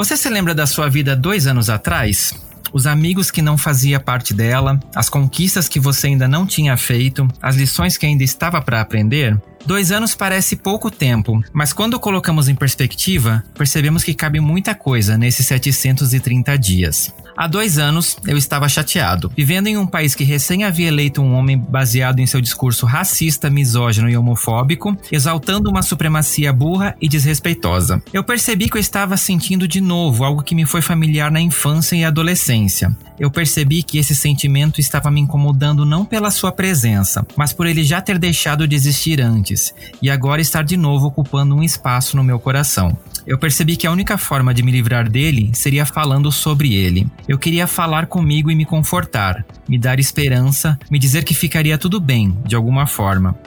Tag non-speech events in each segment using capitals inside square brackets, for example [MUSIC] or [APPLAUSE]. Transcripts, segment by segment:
Você se lembra da sua vida dois anos atrás? Os amigos que não fazia parte dela, as conquistas que você ainda não tinha feito, as lições que ainda estava para aprender? Dois anos parece pouco tempo, mas quando colocamos em perspectiva, percebemos que cabe muita coisa nesses 730 dias. Há dois anos, eu estava chateado, vivendo em um país que recém havia eleito um homem baseado em seu discurso racista, misógino e homofóbico, exaltando uma supremacia burra e desrespeitosa. Eu percebi que eu estava sentindo de novo algo que me foi familiar na infância e adolescência. Eu percebi que esse sentimento estava me incomodando não pela sua presença, mas por ele já ter deixado de existir antes e agora estar de novo ocupando um espaço no meu coração. Eu percebi que a única forma de me livrar dele seria falando sobre ele. Eu queria falar comigo e me confortar, me dar esperança, me dizer que ficaria tudo bem, de alguma forma.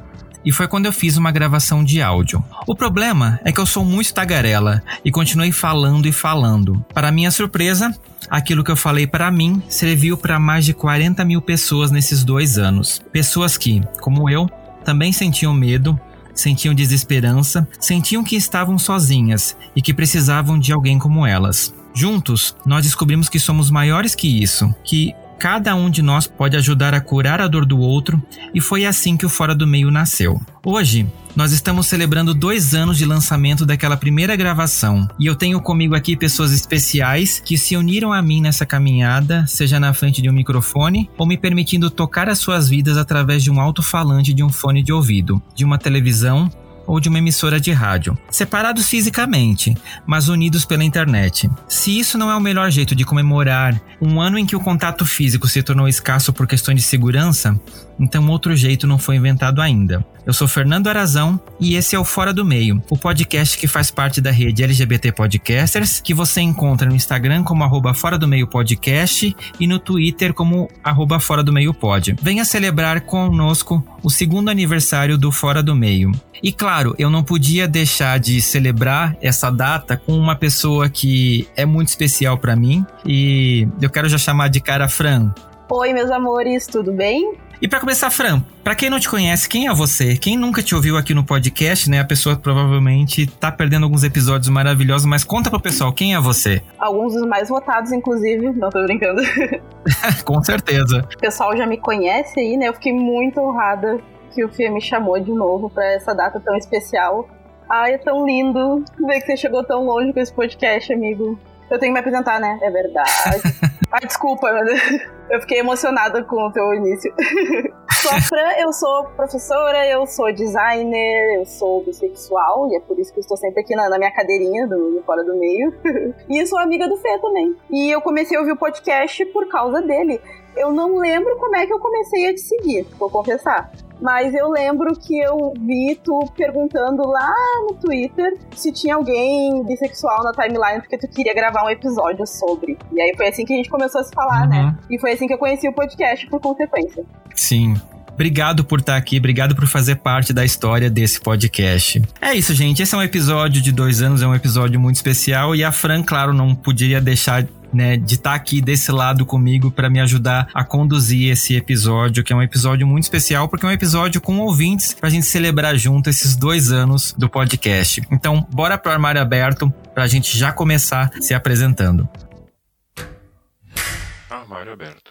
E foi quando eu fiz uma gravação de áudio. O problema é que eu sou muito tagarela e continuei falando e falando. Para minha surpresa, aquilo que eu falei para mim serviu para mais de 40 mil pessoas nesses dois anos. Pessoas que, como eu, também sentiam medo, sentiam desesperança, sentiam que estavam sozinhas e que precisavam de alguém como elas. Juntos, nós descobrimos que somos maiores que isso, que cada um de nós pode ajudar a curar a dor do outro, e foi assim que o Fora do Meio nasceu. Hoje, nós estamos celebrando dois anos de lançamento daquela primeira gravação, e eu tenho comigo aqui pessoas especiais que se uniram a mim nessa caminhada, seja na frente de um microfone ou me permitindo tocar as suas vidas através de um alto-falante de um fone de ouvido, de uma televisão ou de uma emissora de rádio, separados fisicamente, mas unidos pela internet. Se isso não é o melhor jeito de comemorar um ano em que o contato físico se tornou escasso por questões de segurança, então outro jeito não foi inventado ainda. Eu sou Fernando Arazão e esse é o Fora do Meio, o podcast que faz parte da rede LGBT Podcasters, que você encontra no Instagram como arroba Fora do Meio Podcast e no Twitter como arroba Fora do Meio Pod. Venha celebrar conosco o segundo aniversário do Fora do Meio. E claro, eu não podia deixar de celebrar essa data com uma pessoa que é muito especial para mim e eu quero já chamar de cara Fran. Oi, meus amores, tudo bem? E para começar, Fran, para quem não te conhece, quem é você? Quem nunca te ouviu aqui no podcast, né? A pessoa provavelmente tá perdendo alguns episódios maravilhosos, mas conta pro pessoal, quem é você? [LAUGHS] Alguns dos mais votados, inclusive. Não tô brincando. [LAUGHS] Com certeza. O pessoal já me conhece aí, né? Eu fiquei muito honrada que o Fia me chamou de novo para essa data tão especial. Ai, é tão lindo ver que você chegou tão longe com esse podcast, amigo. Eu tenho que me apresentar, né? É verdade. [LAUGHS] Ai, desculpa, eu fiquei emocionada com o teu início. [LAUGHS] sou a Fran, eu sou professora, eu sou designer, eu sou bissexual, e é por isso que eu estou sempre aqui na, na minha cadeirinha do, Fora do Meio. [LAUGHS] e sou amiga do Fê também. E eu comecei a ouvir o podcast por causa dele. Eu não lembro como é que eu comecei a te seguir, vou confessar. Mas eu lembro que eu vi tu perguntando lá no Twitter se tinha alguém bissexual na timeline porque tu queria gravar um episódio sobre. E aí foi assim que a gente começou a se falar, né? uhum. né? E foi assim que eu conheci o podcast por consequência. Sim, Obrigado por estar aqui, obrigado por fazer parte da história desse podcast. É isso, gente. Esse é um episódio de dois anos, é um episódio muito especial. E a Fran, claro, não poderia deixar né, de estar tá aqui desse lado comigo para me ajudar a conduzir esse episódio, que é um episódio muito especial, porque é um episódio com ouvintes pra gente celebrar junto esses dois anos do podcast. Então, bora pro armário aberto pra gente já começar se apresentando. Armário aberto.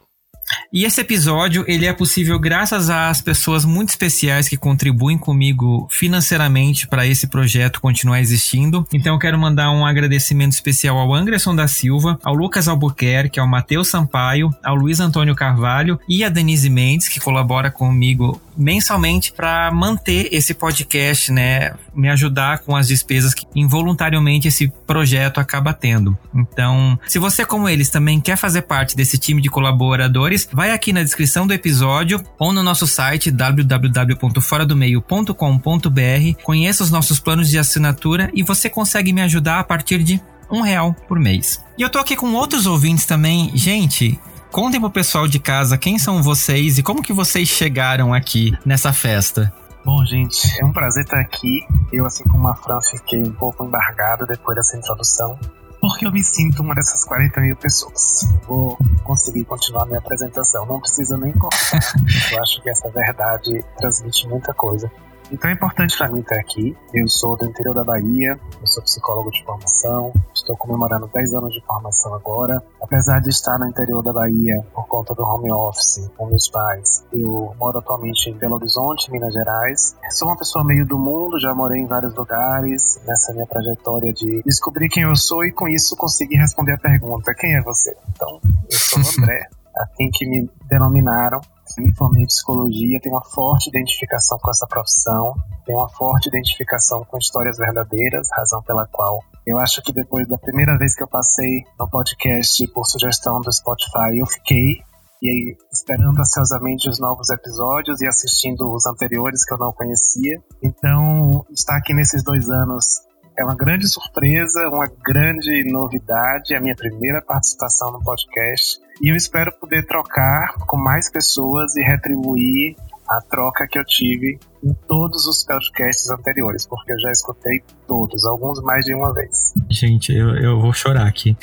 E esse episódio, ele é possível graças às pessoas muito especiais que contribuem comigo financeiramente para esse projeto continuar existindo. Então eu quero mandar um agradecimento especial ao Anderson da Silva, ao Lucas Albuquerque, ao Matheus Sampaio, ao Luiz Antônio Carvalho e a Denise Mendes, que colabora comigo mensalmente para manter esse podcast, né, me ajudar com as despesas que involuntariamente esse projeto acaba tendo. Então, se você como eles também quer fazer parte desse time de colaboradores, vai aqui na descrição do episódio ou no nosso site www.foradomeio.com.br, conheça os nossos planos de assinatura e você consegue me ajudar a partir de um real por mês. E eu tô aqui com outros ouvintes também. Gente, contem pro pessoal de casa quem são vocês e como que vocês chegaram aqui nessa festa. Bom, gente, é um prazer estar aqui. Eu, assim como a Fran, fiquei um pouco embargado depois dessa introdução, porque eu me sinto uma dessas 40 mil pessoas. Vou conseguir continuar minha apresentação, não precisa nem cortar. [LAUGHS] eu acho que essa verdade transmite muita coisa. Então é importante para mim estar aqui. Eu sou do interior da Bahia, eu sou psicólogo de formação, estou comemorando 10 anos de formação agora. Apesar de estar no interior da Bahia por conta do home office com meus pais, eu moro atualmente em Belo Horizonte, Minas Gerais. Sou uma pessoa meio do mundo, já morei em vários lugares nessa minha trajetória de descobrir quem eu sou e com isso conseguir responder a pergunta: quem é você? Então, eu sou o André, [LAUGHS] assim que me denominaram me formei em psicologia, tenho uma forte identificação com essa profissão, tenho uma forte identificação com histórias verdadeiras, razão pela qual eu acho que depois da primeira vez que eu passei no podcast por sugestão do Spotify, eu fiquei e aí, esperando ansiosamente os novos episódios e assistindo os anteriores que eu não conhecia. Então, estar aqui nesses dois anos é uma grande surpresa, uma grande novidade, é a minha primeira participação no podcast. E eu espero poder trocar com mais pessoas e retribuir a troca que eu tive em todos os podcasts anteriores, porque eu já escutei todos, alguns mais de uma vez. Gente, eu, eu vou chorar aqui.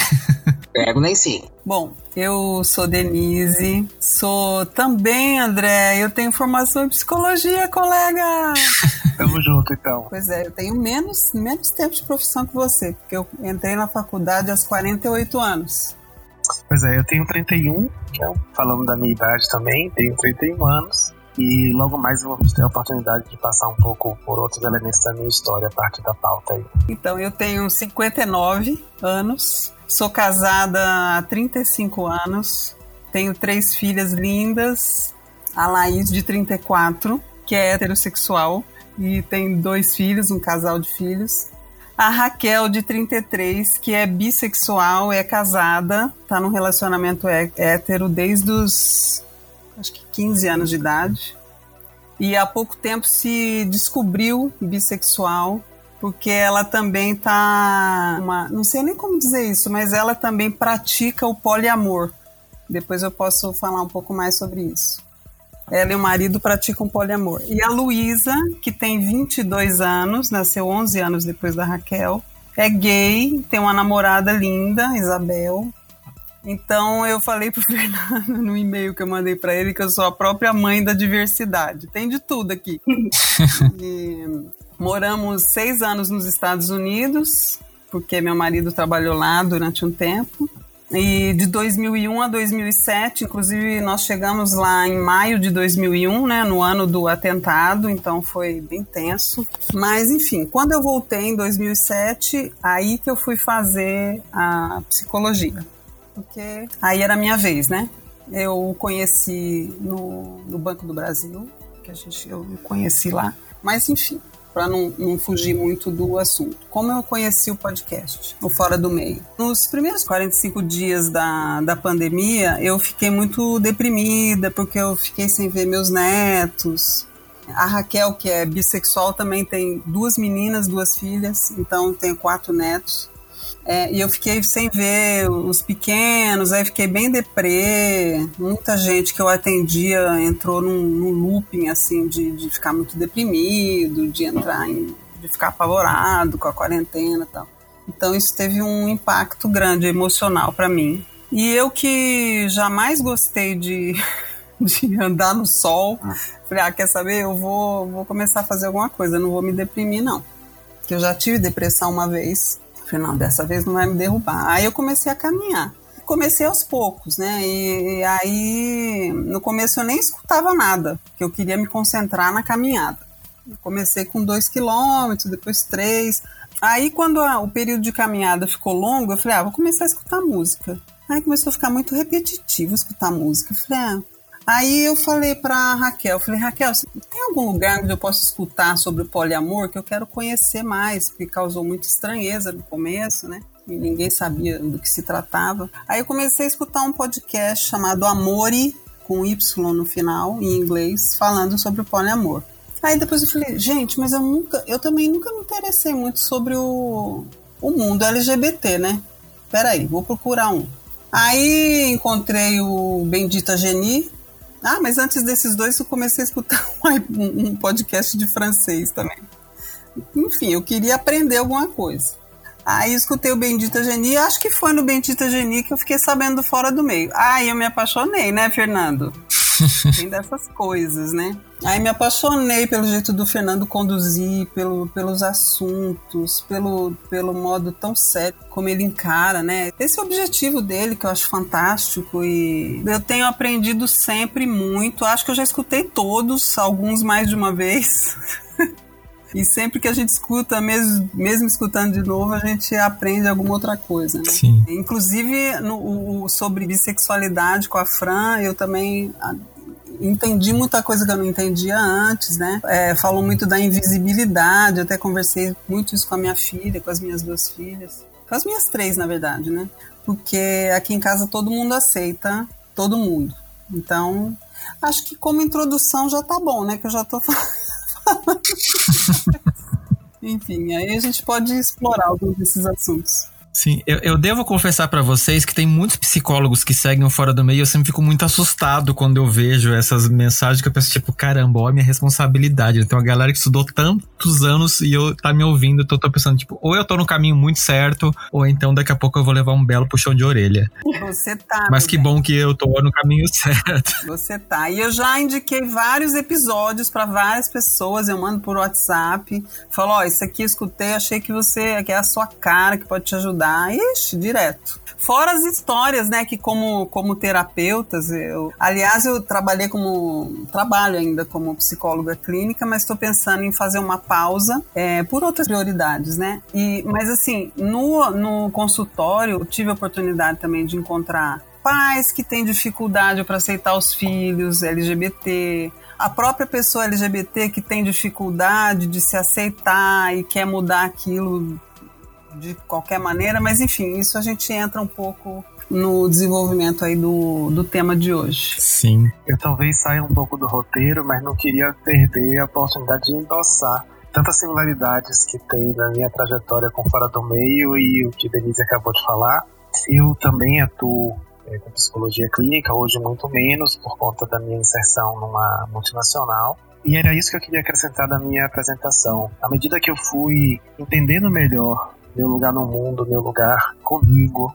Pego [LAUGHS] nem sim. Bom, eu sou Denise, sou também André, eu tenho formação em psicologia, colega! [LAUGHS] Tamo junto, então. Pois é, eu tenho menos, menos tempo de profissão que você, porque eu entrei na faculdade aos 48 anos. Pois é, eu tenho 31, é falando da minha idade também, tenho 31 anos. E logo mais vamos ter a oportunidade de passar um pouco por outros elementos da minha história a partir da pauta aí. Então, eu tenho 59 anos, sou casada há 35 anos, tenho três filhas lindas, a Laís de 34, que é heterossexual, e tem dois filhos, um casal de filhos. A Raquel, de 33, que é bissexual, é casada, tá num relacionamento hétero desde os acho que 15 anos de idade. E há pouco tempo se descobriu bissexual, porque ela também tá uma, não sei nem como dizer isso, mas ela também pratica o poliamor. Depois eu posso falar um pouco mais sobre isso. Ela e o marido praticam poliamor. E a Luísa, que tem 22 anos, nasceu 11 anos depois da Raquel, é gay, tem uma namorada linda, Isabel, então eu falei pro [LAUGHS] Fernando no e-mail que eu mandei para ele que eu sou a própria mãe da diversidade. Tem de tudo aqui. [LAUGHS] e, moramos seis anos nos Estados Unidos, porque meu marido trabalhou lá durante um tempo. E de 2001 a 2007, inclusive nós chegamos lá em maio de 2001, né, no ano do atentado, então foi bem tenso. Mas enfim, quando eu voltei em 2007, aí que eu fui fazer a psicologia porque aí era a minha vez, né? Eu conheci no, no Banco do Brasil, que a gente, eu conheci lá. Mas, enfim, para não, não, fugir muito do assunto. Como eu conheci o podcast, o Fora do Meio? Nos primeiros 45 dias da, da pandemia, eu fiquei muito deprimida, porque eu fiquei sem ver meus netos. A Raquel, que é bissexual, também tem duas meninas, duas filhas, então tem quatro netos. É, e eu fiquei sem ver os pequenos, aí fiquei bem deprê. Muita gente que eu atendia entrou num, num looping, assim, de, de ficar muito deprimido, de entrar em. de ficar apavorado com a quarentena e tal. Então isso teve um impacto grande emocional para mim. E eu que jamais gostei de, [LAUGHS] de andar no sol, ah. falei, ah, quer saber? Eu vou, vou começar a fazer alguma coisa, não vou me deprimir, não. Que eu já tive depressão uma vez Falei, não, dessa vez não vai me derrubar. Aí eu comecei a caminhar. Comecei aos poucos, né? E, e aí, no começo eu nem escutava nada, porque eu queria me concentrar na caminhada. Eu comecei com dois quilômetros, depois três. Aí, quando a, o período de caminhada ficou longo, eu falei, ah, vou começar a escutar música. Aí começou a ficar muito repetitivo escutar música. Eu falei, ah, Aí eu falei pra Raquel, falei, Raquel, tem algum lugar onde eu posso escutar sobre o poliamor que eu quero conhecer mais, porque causou muita estranheza no começo, né? E ninguém sabia do que se tratava. Aí eu comecei a escutar um podcast chamado Amore, com Y no final, em inglês, falando sobre o poliamor. Aí depois eu falei, gente, mas eu nunca, eu também nunca me interessei muito sobre o o mundo LGBT, né? Peraí, vou procurar um. Aí encontrei o Bendita Geni. Ah, mas antes desses dois eu comecei a escutar [LAUGHS] um, um podcast de francês também. Enfim, eu queria aprender alguma coisa. Aí escutei o Bendita Geni, acho que foi no Bendita Geni que eu fiquei sabendo fora do meio. Aí eu me apaixonei, né, Fernando? [LAUGHS] Tem dessas coisas, né? Aí me apaixonei pelo jeito do Fernando conduzir, pelo, pelos assuntos, pelo, pelo modo tão sério como ele encara, né? Esse é o objetivo dele, que eu acho fantástico e eu tenho aprendido sempre muito. Acho que eu já escutei todos, alguns mais de uma vez. [LAUGHS] E sempre que a gente escuta, mesmo, mesmo escutando de novo, a gente aprende alguma outra coisa. Né? Sim. Inclusive, no, o, sobre bissexualidade com a Fran, eu também entendi muita coisa que eu não entendia antes, né? É, falou muito da invisibilidade, até conversei muito isso com a minha filha, com as minhas duas filhas. Com as minhas três, na verdade, né? Porque aqui em casa todo mundo aceita todo mundo. Então, acho que como introdução já tá bom, né? Que eu já tô [LAUGHS] falando. Enfim, aí a gente pode explorar alguns desses assuntos. Sim, eu, eu devo confessar para vocês que tem muitos psicólogos que seguem o Fora do Meio e eu sempre fico muito assustado quando eu vejo essas mensagens que eu penso, tipo, caramba, olha a minha responsabilidade. Então a galera que estudou tantos anos e eu tá me ouvindo, eu tô pensando, tipo, ou eu tô no caminho muito certo, ou então daqui a pouco eu vou levar um belo puxão de orelha. Você tá. Mas que bom que eu tô no caminho [LAUGHS] certo. Você tá. E eu já indiquei vários episódios para várias pessoas, eu mando por WhatsApp, falo, ó, oh, isso aqui eu escutei, achei que você, que é a sua cara, que pode te ajudar ixi, direto. Fora as histórias, né, que como, como terapeutas, eu, aliás, eu trabalhei como, trabalho ainda como psicóloga clínica, mas estou pensando em fazer uma pausa é, por outras prioridades, né, e, mas assim, no, no consultório, eu tive a oportunidade também de encontrar pais que têm dificuldade para aceitar os filhos LGBT, a própria pessoa LGBT que tem dificuldade de se aceitar e quer mudar aquilo de qualquer maneira, mas enfim, isso a gente entra um pouco no desenvolvimento aí do, do tema de hoje. Sim. Eu talvez saia um pouco do roteiro, mas não queria perder a oportunidade de endossar tantas similaridades que tem na minha trajetória com Fora do Meio e o que Denise acabou de falar. Eu também atuo é, com psicologia clínica, hoje muito menos, por conta da minha inserção numa multinacional. E era isso que eu queria acrescentar da minha apresentação. À medida que eu fui entendendo melhor meu lugar no mundo, meu lugar comigo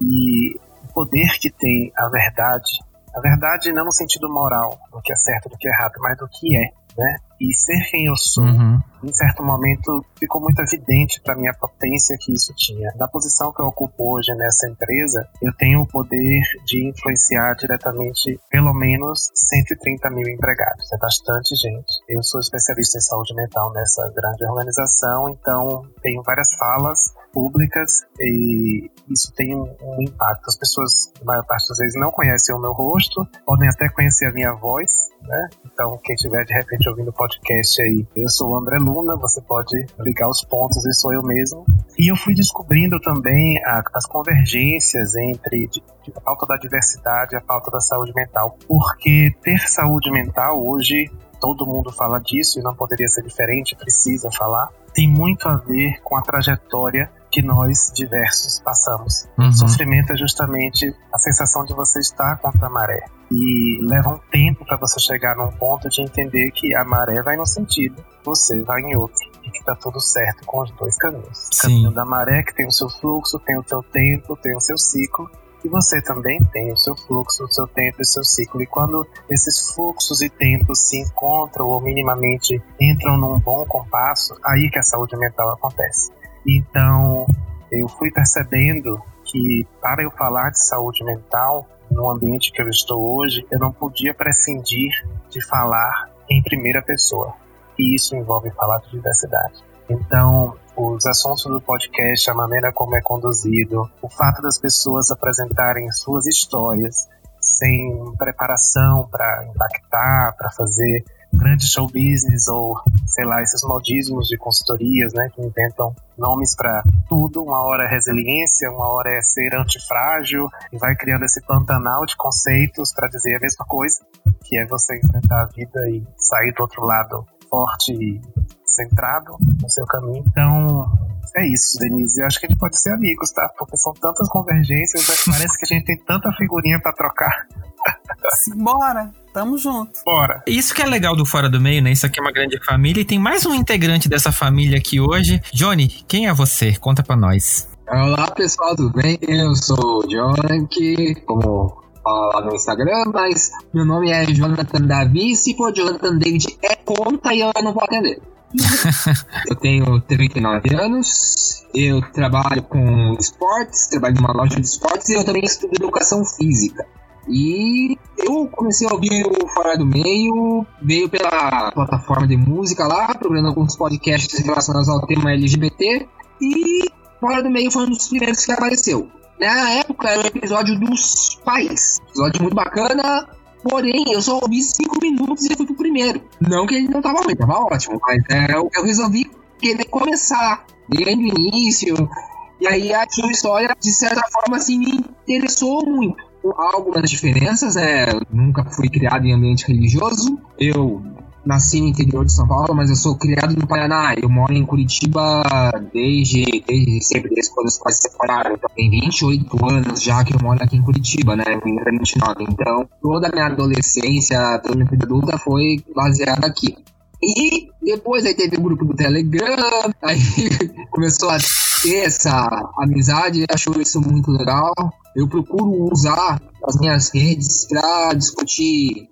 e o poder que tem a verdade. A verdade não no sentido moral, do que é certo, do que é errado, mas do que é né? E ser quem eu sou, uhum. em certo momento, ficou muito evidente para mim a potência que isso tinha. Na posição que eu ocupo hoje nessa empresa, eu tenho o poder de influenciar diretamente pelo menos 130 mil empregados. É bastante gente. Eu sou especialista em saúde mental nessa grande organização, então tenho várias falas públicas e isso tem um, impacto. As pessoas, na maior parte das vezes, não conhecem o meu rosto, podem até conhecer a minha voz, né? Então, quem tiver de repente ouvindo o podcast aí, eu sou o André Luna, você pode ligar os pontos e sou eu mesmo. E eu fui descobrindo também a, as convergências entre a pauta da diversidade e a pauta da saúde mental, porque ter saúde mental hoje todo mundo fala disso e não poderia ser diferente, precisa falar, tem muito a ver com a trajetória que nós diversos passamos. Uhum. Sofrimento é justamente a sensação de você estar contra a maré. E leva um tempo para você chegar num ponto de entender que a maré vai num sentido, você vai em outro. E que tá tudo certo com os dois caminhos. O caminho da maré, que tem o seu fluxo, tem o seu tempo, tem o seu ciclo, e você também tem o seu fluxo, o seu tempo e o seu ciclo. E quando esses fluxos e tempos se encontram ou minimamente entram num bom compasso, aí que a saúde mental acontece. Então, eu fui percebendo que para eu falar de saúde mental no ambiente que eu estou hoje, eu não podia prescindir de falar em primeira pessoa. E isso envolve falar de diversidade. Então, os assuntos do podcast, a maneira como é conduzido, o fato das pessoas apresentarem suas histórias sem preparação para impactar, para fazer grande show business ou, sei lá, esses modismos de consultorias, né, que inventam nomes para tudo. Uma hora é resiliência, uma hora é ser antifrágil e vai criando esse pantanal de conceitos para dizer a mesma coisa, que é você enfrentar a vida e sair do outro lado forte e centrado no seu caminho. Então, é isso, Denise. Eu acho que a gente pode ser amigos, tá? Porque são tantas convergências, [LAUGHS] parece que a gente tem tanta figurinha para trocar. Bora, tamo junto. Bora. Isso que é legal do Fora do Meio, né? Isso aqui é uma grande família e tem mais um integrante dessa família aqui hoje. Johnny, quem é você? Conta pra nós. Olá pessoal, tudo bem? Eu sou o Jonathan, como fala lá no Instagram, mas meu nome é Jonathan Davi. Se for Jonathan David, é conta e eu não vou atender. Eu tenho 39 anos, eu trabalho com esportes, trabalho numa loja de esportes e eu também estudo educação física. E eu comecei a ouvir o Fora do Meio, veio pela plataforma de música lá, procurando alguns podcasts relacionados ao tema LGBT, e Fora do Meio foi um dos primeiros que apareceu. Na época era o episódio dos pais. Episódio muito bacana, porém eu só ouvi cinco minutos e fui pro primeiro. Não que ele não tava ruim, tava ótimo, mas é, eu resolvi querer começar desde o início. E aí a sua história, de certa forma, assim, me interessou muito algumas diferenças, né? Eu nunca fui criado em ambiente religioso. Eu nasci no interior de São Paulo, mas eu sou criado no Paraná. Eu moro em Curitiba desde, desde sempre, desde quando os pais se separaram. Então, tem 28 anos já que eu moro aqui em Curitiba, né? Em 29. Então, toda a minha adolescência, toda a minha vida adulta foi baseada aqui. E depois aí teve o grupo do Telegram, [LAUGHS] aí começou a ter essa amizade, achou isso muito legal. Eu procuro usar as minhas redes para discutir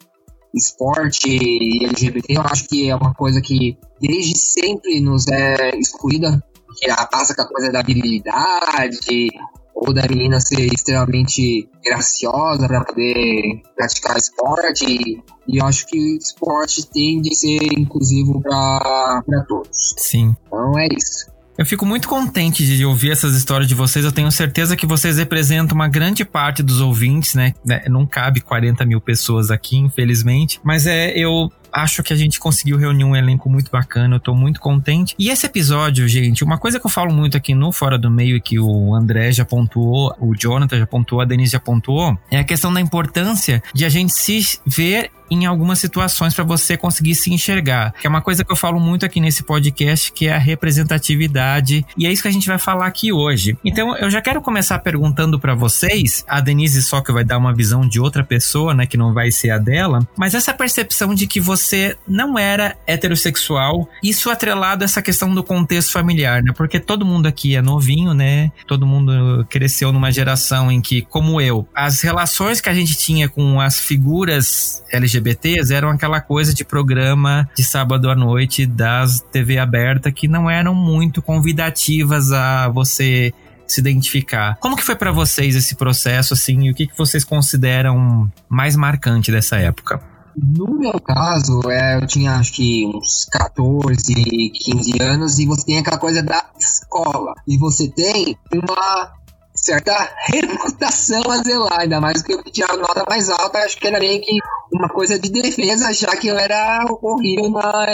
esporte e LGBT. Eu acho que é uma coisa que desde sempre nos é excluída, que é passa com a coisa da virilidade, ou da menina ser extremamente graciosa para poder praticar esporte. E eu acho que esporte tem de ser inclusivo para todos. Sim. Então é isso. Eu fico muito contente de ouvir essas histórias de vocês. Eu tenho certeza que vocês representam uma grande parte dos ouvintes, né? Não cabe 40 mil pessoas aqui, infelizmente. Mas é, eu acho que a gente conseguiu reunir um elenco muito bacana, eu tô muito contente. E esse episódio, gente, uma coisa que eu falo muito aqui no Fora do Meio e que o André já pontuou, o Jonathan já pontuou, a Denise já pontuou, é a questão da importância de a gente se ver em algumas situações para você conseguir se enxergar. Que é uma coisa que eu falo muito aqui nesse podcast, que é a representatividade, e é isso que a gente vai falar aqui hoje. Então, eu já quero começar perguntando para vocês, a Denise só que vai dar uma visão de outra pessoa, né, que não vai ser a dela, mas essa percepção de que você não era heterossexual, isso atrelado a essa questão do contexto familiar, né? Porque todo mundo aqui é novinho, né? Todo mundo cresceu numa geração em que, como eu, as relações que a gente tinha com as figuras LGBT LGBTs eram aquela coisa de programa de sábado à noite das TV aberta que não eram muito convidativas a você se identificar. Como que foi para vocês esse processo assim, e o que que vocês consideram mais marcante dessa época? No meu caso, é, eu tinha acho que uns 14, 15 anos e você tem aquela coisa da escola. E você tem uma certa [LAUGHS] reputação a zelar, ainda mais que eu tinha a nota mais alta, acho que era meio que uma coisa de defesa, já que eu era horrível na,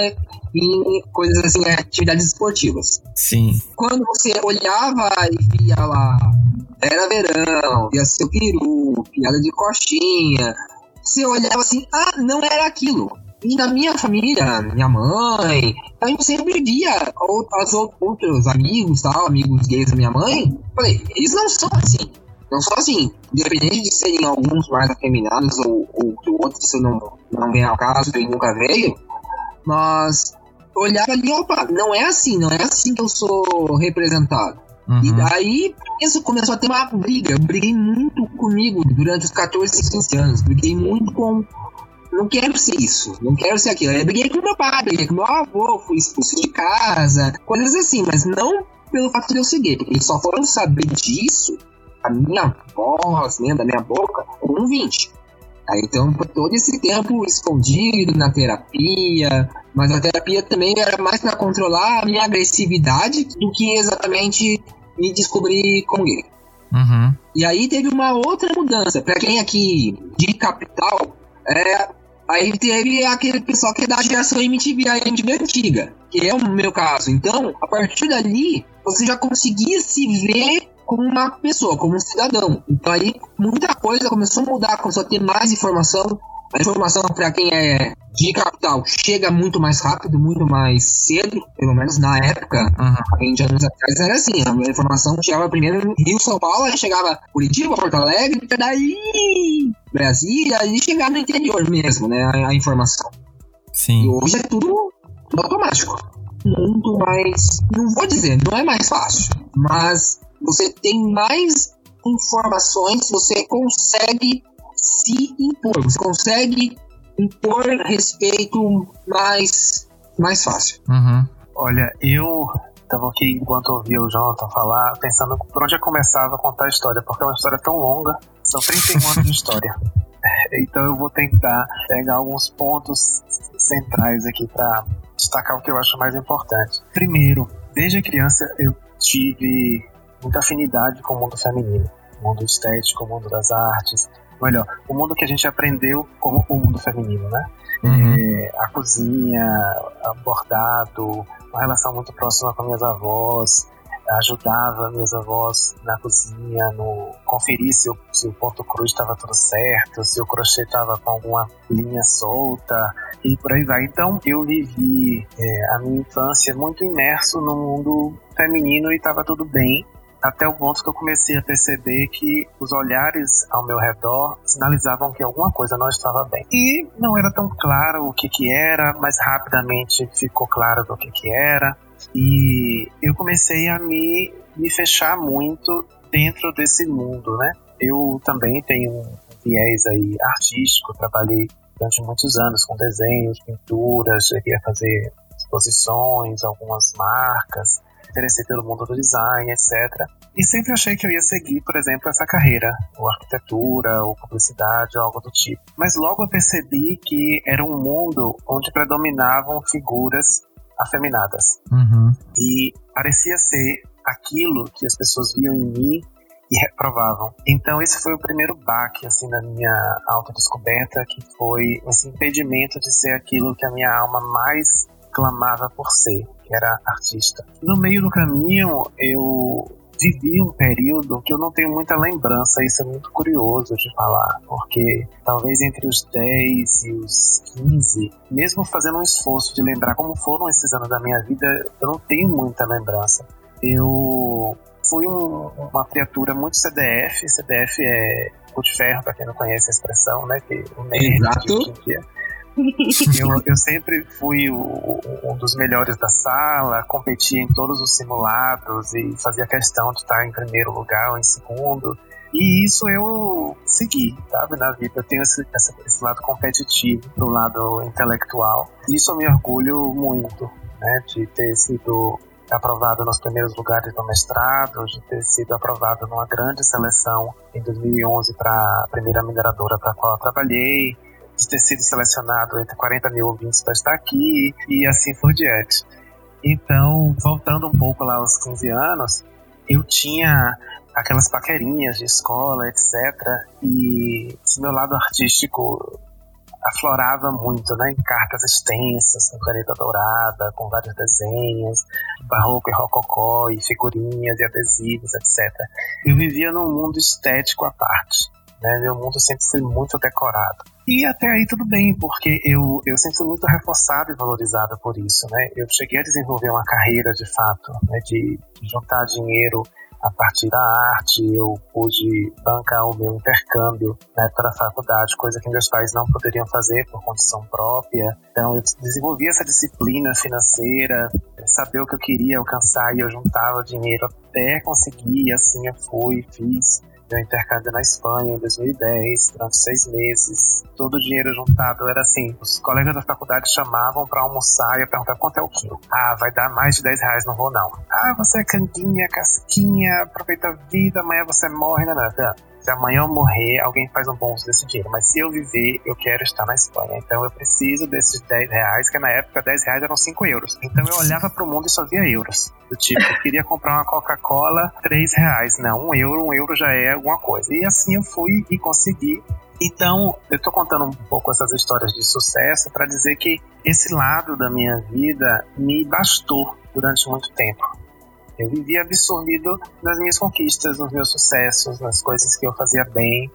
em coisas assim, atividades esportivas. Sim. Quando você olhava e via lá, era verão, via seu peru, piada de coxinha, você olhava assim, ah, não era aquilo. E na minha família, minha mãe, a gente sempre via os outros amigos, tal, amigos gays da minha mãe. Falei, eles não são assim. Não são assim. Independente de serem alguns mais afeminados ou, ou que o outro se não, não vem ao caso e nunca veio. Mas olhava ali, opa, não é assim, não é assim que eu sou representado. Uhum. E daí isso começou a ter uma briga. Eu briguei muito comigo durante os 14 e 15 anos. Briguei muito com não quero ser isso, não quero ser aquilo. Eu briguei com meu pai, briguei com meu avô, fui expulso de casa, coisas assim, mas não pelo fato de eu seguir, porque eles só foram saber disso, a minha voz, né, da minha boca, com 20. Aí, então, por todo esse tempo escondido na terapia, mas a terapia também era mais para controlar a minha agressividade do que exatamente me descobrir como gay. Uhum. E aí teve uma outra mudança. Para quem aqui de capital, é, Aí teve aquele pessoal que é da geração MTV, a MTV antiga, que é o meu caso. Então, a partir dali, você já conseguia se ver como uma pessoa, como um cidadão. Então aí muita coisa começou a mudar, começou a ter mais informação. A informação para quem é de capital chega muito mais rápido, muito mais cedo, pelo menos na época, Uhum. 20 anos atrás era assim, a informação chegava primeiro Rio, São Paulo, aí chegava Curitiba, Porto Alegre, daí Brasília, e chegava no interior mesmo, né, a, a informação. E Sim. hoje é tudo, tudo automático. Muito mais, não vou dizer, não é mais fácil, mas você tem mais informações, você consegue se impor, você consegue impor respeito mais, mais fácil. Uhum. Olha, eu tava aqui enquanto ouvia o Jonathan falar, pensando por onde eu começava a contar a história, porque é uma história tão longa, são 31 anos de história. [LAUGHS] Então eu vou tentar pegar alguns pontos centrais aqui para destacar o que eu acho mais importante. Primeiro, desde criança eu tive muita afinidade com o mundo feminino, o mundo estético, o mundo das artes, melhor, o mundo que a gente aprendeu como o mundo feminino, né? Uhum. É, a cozinha, a bordado, uma relação muito próxima com minhas avós, ajudava minhas avós na cozinha, no conferir se o, se o ponto cruz estava tudo certo, se o crochê estava com alguma linha solta e por aí vai. Então eu vivi é, a minha infância muito imerso no mundo feminino e estava tudo bem. Até o ponto que eu comecei a perceber que os olhares ao meu redor sinalizavam que alguma coisa não estava bem. E não era tão claro o que que era, mas rapidamente ficou claro do que que era. E eu comecei a me, me fechar muito dentro desse mundo, né? Eu também tenho um viés aí artístico, trabalhei durante muitos anos com desenhos, pinturas, cheguei a fazer exposições, algumas marcas, interessei pelo mundo do design, etc. E sempre achei que eu ia seguir, por exemplo, essa carreira, ou arquitetura, ou publicidade, ou algo do tipo. Mas logo eu percebi que era um mundo onde predominavam figuras afeminadas. Uhum. E parecia ser aquilo que as pessoas viam em mim e reprovavam. Então esse foi o primeiro baque assim na minha autodescoberta, que foi esse impedimento de ser aquilo que a minha alma mais clamava por ser, que era artista. No meio do caminho, eu vivi um período que eu não tenho muita lembrança, isso é muito curioso de falar, porque talvez entre os 10 e os 15, mesmo fazendo um esforço de lembrar como foram esses anos da minha vida, eu não tenho muita lembrança. Eu fui um, uma criatura muito CDF, CDF é cu de ferro, para quem não conhece a expressão, né, que o nerd Exato. hoje em dia. Eu, eu sempre fui o- um dos melhores da sala, competia em todos os simulados e fazia questão de estar em primeiro lugar ou em segundo. E isso eu segui, sabe, na vida. Eu tenho esse, essa- esse lado competitivo pro lado intelectual. Disso eu me orgulho muito, né, de ter sido aprovado nos primeiros lugares do mestrado, de ter sido aprovado numa grande seleção em 2011 para a primeira mineradora para a qual eu trabalhei, de ter sido selecionado entre 40 mil ouvintes para estar aqui e assim por diante. Então, voltando um pouco lá aos 15 anos, eu tinha aquelas paquerinhas de escola, etc. E esse meu lado artístico aflorava muito, né? Em cartas extensas, com caneta dourada, com vários desenhos, barroco e rococó, e figurinhas e adesivos, etc. Eu vivia num mundo estético à parte. Né? Meu mundo sempre foi muito decorado. E até aí tudo bem, porque eu, eu sempre fui muito reforçado e valorizado por isso, né? Eu cheguei a desenvolver uma carreira de fato, né? de, juntar dinheiro a partir da arte, eu pude bancar o meu intercâmbio época da faculdade, coisa que meus pais não poderiam fazer por condição própria. Então eu desenvolvi essa disciplina financeira, saber o que eu queria alcançar e eu juntava dinheiro até conseguir, assim eu fui, fiz meu intercâmbio na Espanha em 2010, durante seis meses. Todo o dinheiro juntado era assim: os colegas da faculdade chamavam para almoçar e eu perguntava quanto é o quilo. Ah, vai dar mais de 10 reais, não vou não. Ah, você é canguinha, casquinha, aproveita a vida, amanhã você morre, não. Se amanhã eu morrer, alguém faz um bom uso desse dinheiro. Mas se eu viver, eu quero estar na Espanha. Então eu preciso desses 10 reais, que na época 10 reais eram 5 euros. Então eu olhava pro mundo e só via euros. Do tipo, eu queria comprar uma Coca-Cola, 3 reais. Não, um euro, um euro já é alguma coisa. E assim eu fui e consegui. Então, eu tô contando um pouco essas histórias de sucesso para dizer que esse lado da minha vida me bastou durante muito tempo. Eu vivia absorvido nas minhas conquistas, nos meus sucessos, nas coisas que eu fazia bem.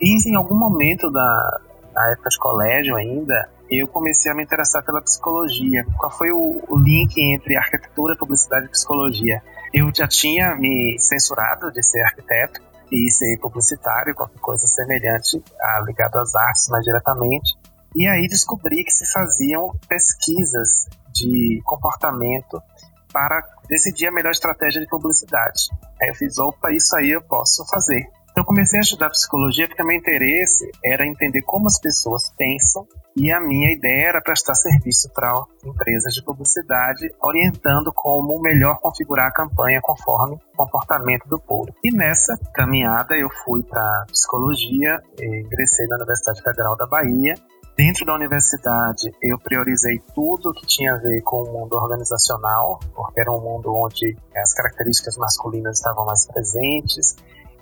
E em algum momento da na época de colégio ainda, eu comecei a me interessar pela psicologia. Qual foi o, o link entre arquitetura, publicidade e psicologia? Eu já tinha me censurado de ser arquiteto e ser publicitário, qualquer coisa semelhante a, ligado às artes mais diretamente. E aí descobri que se faziam pesquisas de comportamento para decidir a melhor estratégia de publicidade. Aí eu fiz, opa, isso aí eu posso fazer. Então comecei a estudar psicologia porque meu interesse era entender como as pessoas pensam e a minha ideia era prestar serviço para empresas de publicidade, orientando como melhor configurar a campanha conforme o comportamento do público. E nessa caminhada eu fui para psicologia, ingressei na Universidade Federal da Bahia Dentro da universidade, eu priorizei tudo que tinha a ver com o mundo organizacional, porque era um mundo onde as características masculinas estavam mais presentes.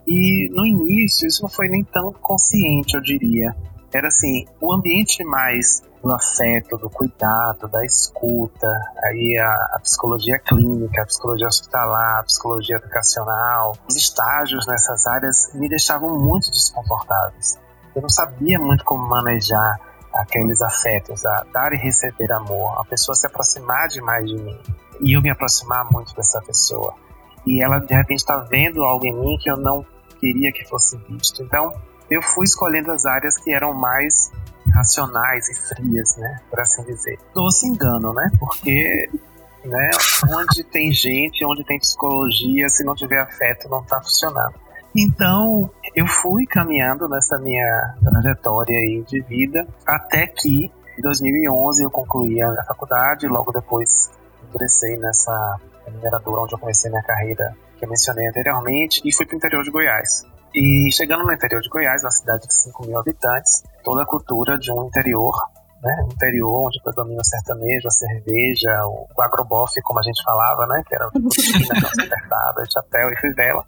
E no início, isso não foi nem tão consciente, eu diria. Era assim, o ambiente mais do afeto, do cuidado, da escuta, aí a, a, psicologia clínica, a psicologia hospitalar, a psicologia educacional, os estágios nessas áreas me deixavam muito desconfortáveis. Eu não sabia muito como manejar aqueles afetos, a dar e receber amor, a pessoa se aproximar demais de mim e eu me aproximar muito dessa pessoa. E ela de repente está vendo algo em mim que eu não queria que fosse visto. Então eu fui escolhendo as áreas que eram mais racionais e frias, né, por assim dizer. Doce engano, né? Porque né, onde tem gente, onde tem psicologia, se não tiver afeto, não está funcionando. Então, eu fui caminhando nessa minha trajetória aí de vida até que em 2011 eu concluí a faculdade, logo depois ingressei nessa mineradora onde eu comecei minha carreira que eu mencionei anteriormente e fui para o interior de Goiás. E chegando no interior de Goiás, uma cidade de 5 mil habitantes, toda a cultura de um interior, né, interior onde predomina o sertanejo, a cerveja, o, o agrobofe, como a gente falava, né, que era botina, calça apertada, chapéu e fivela.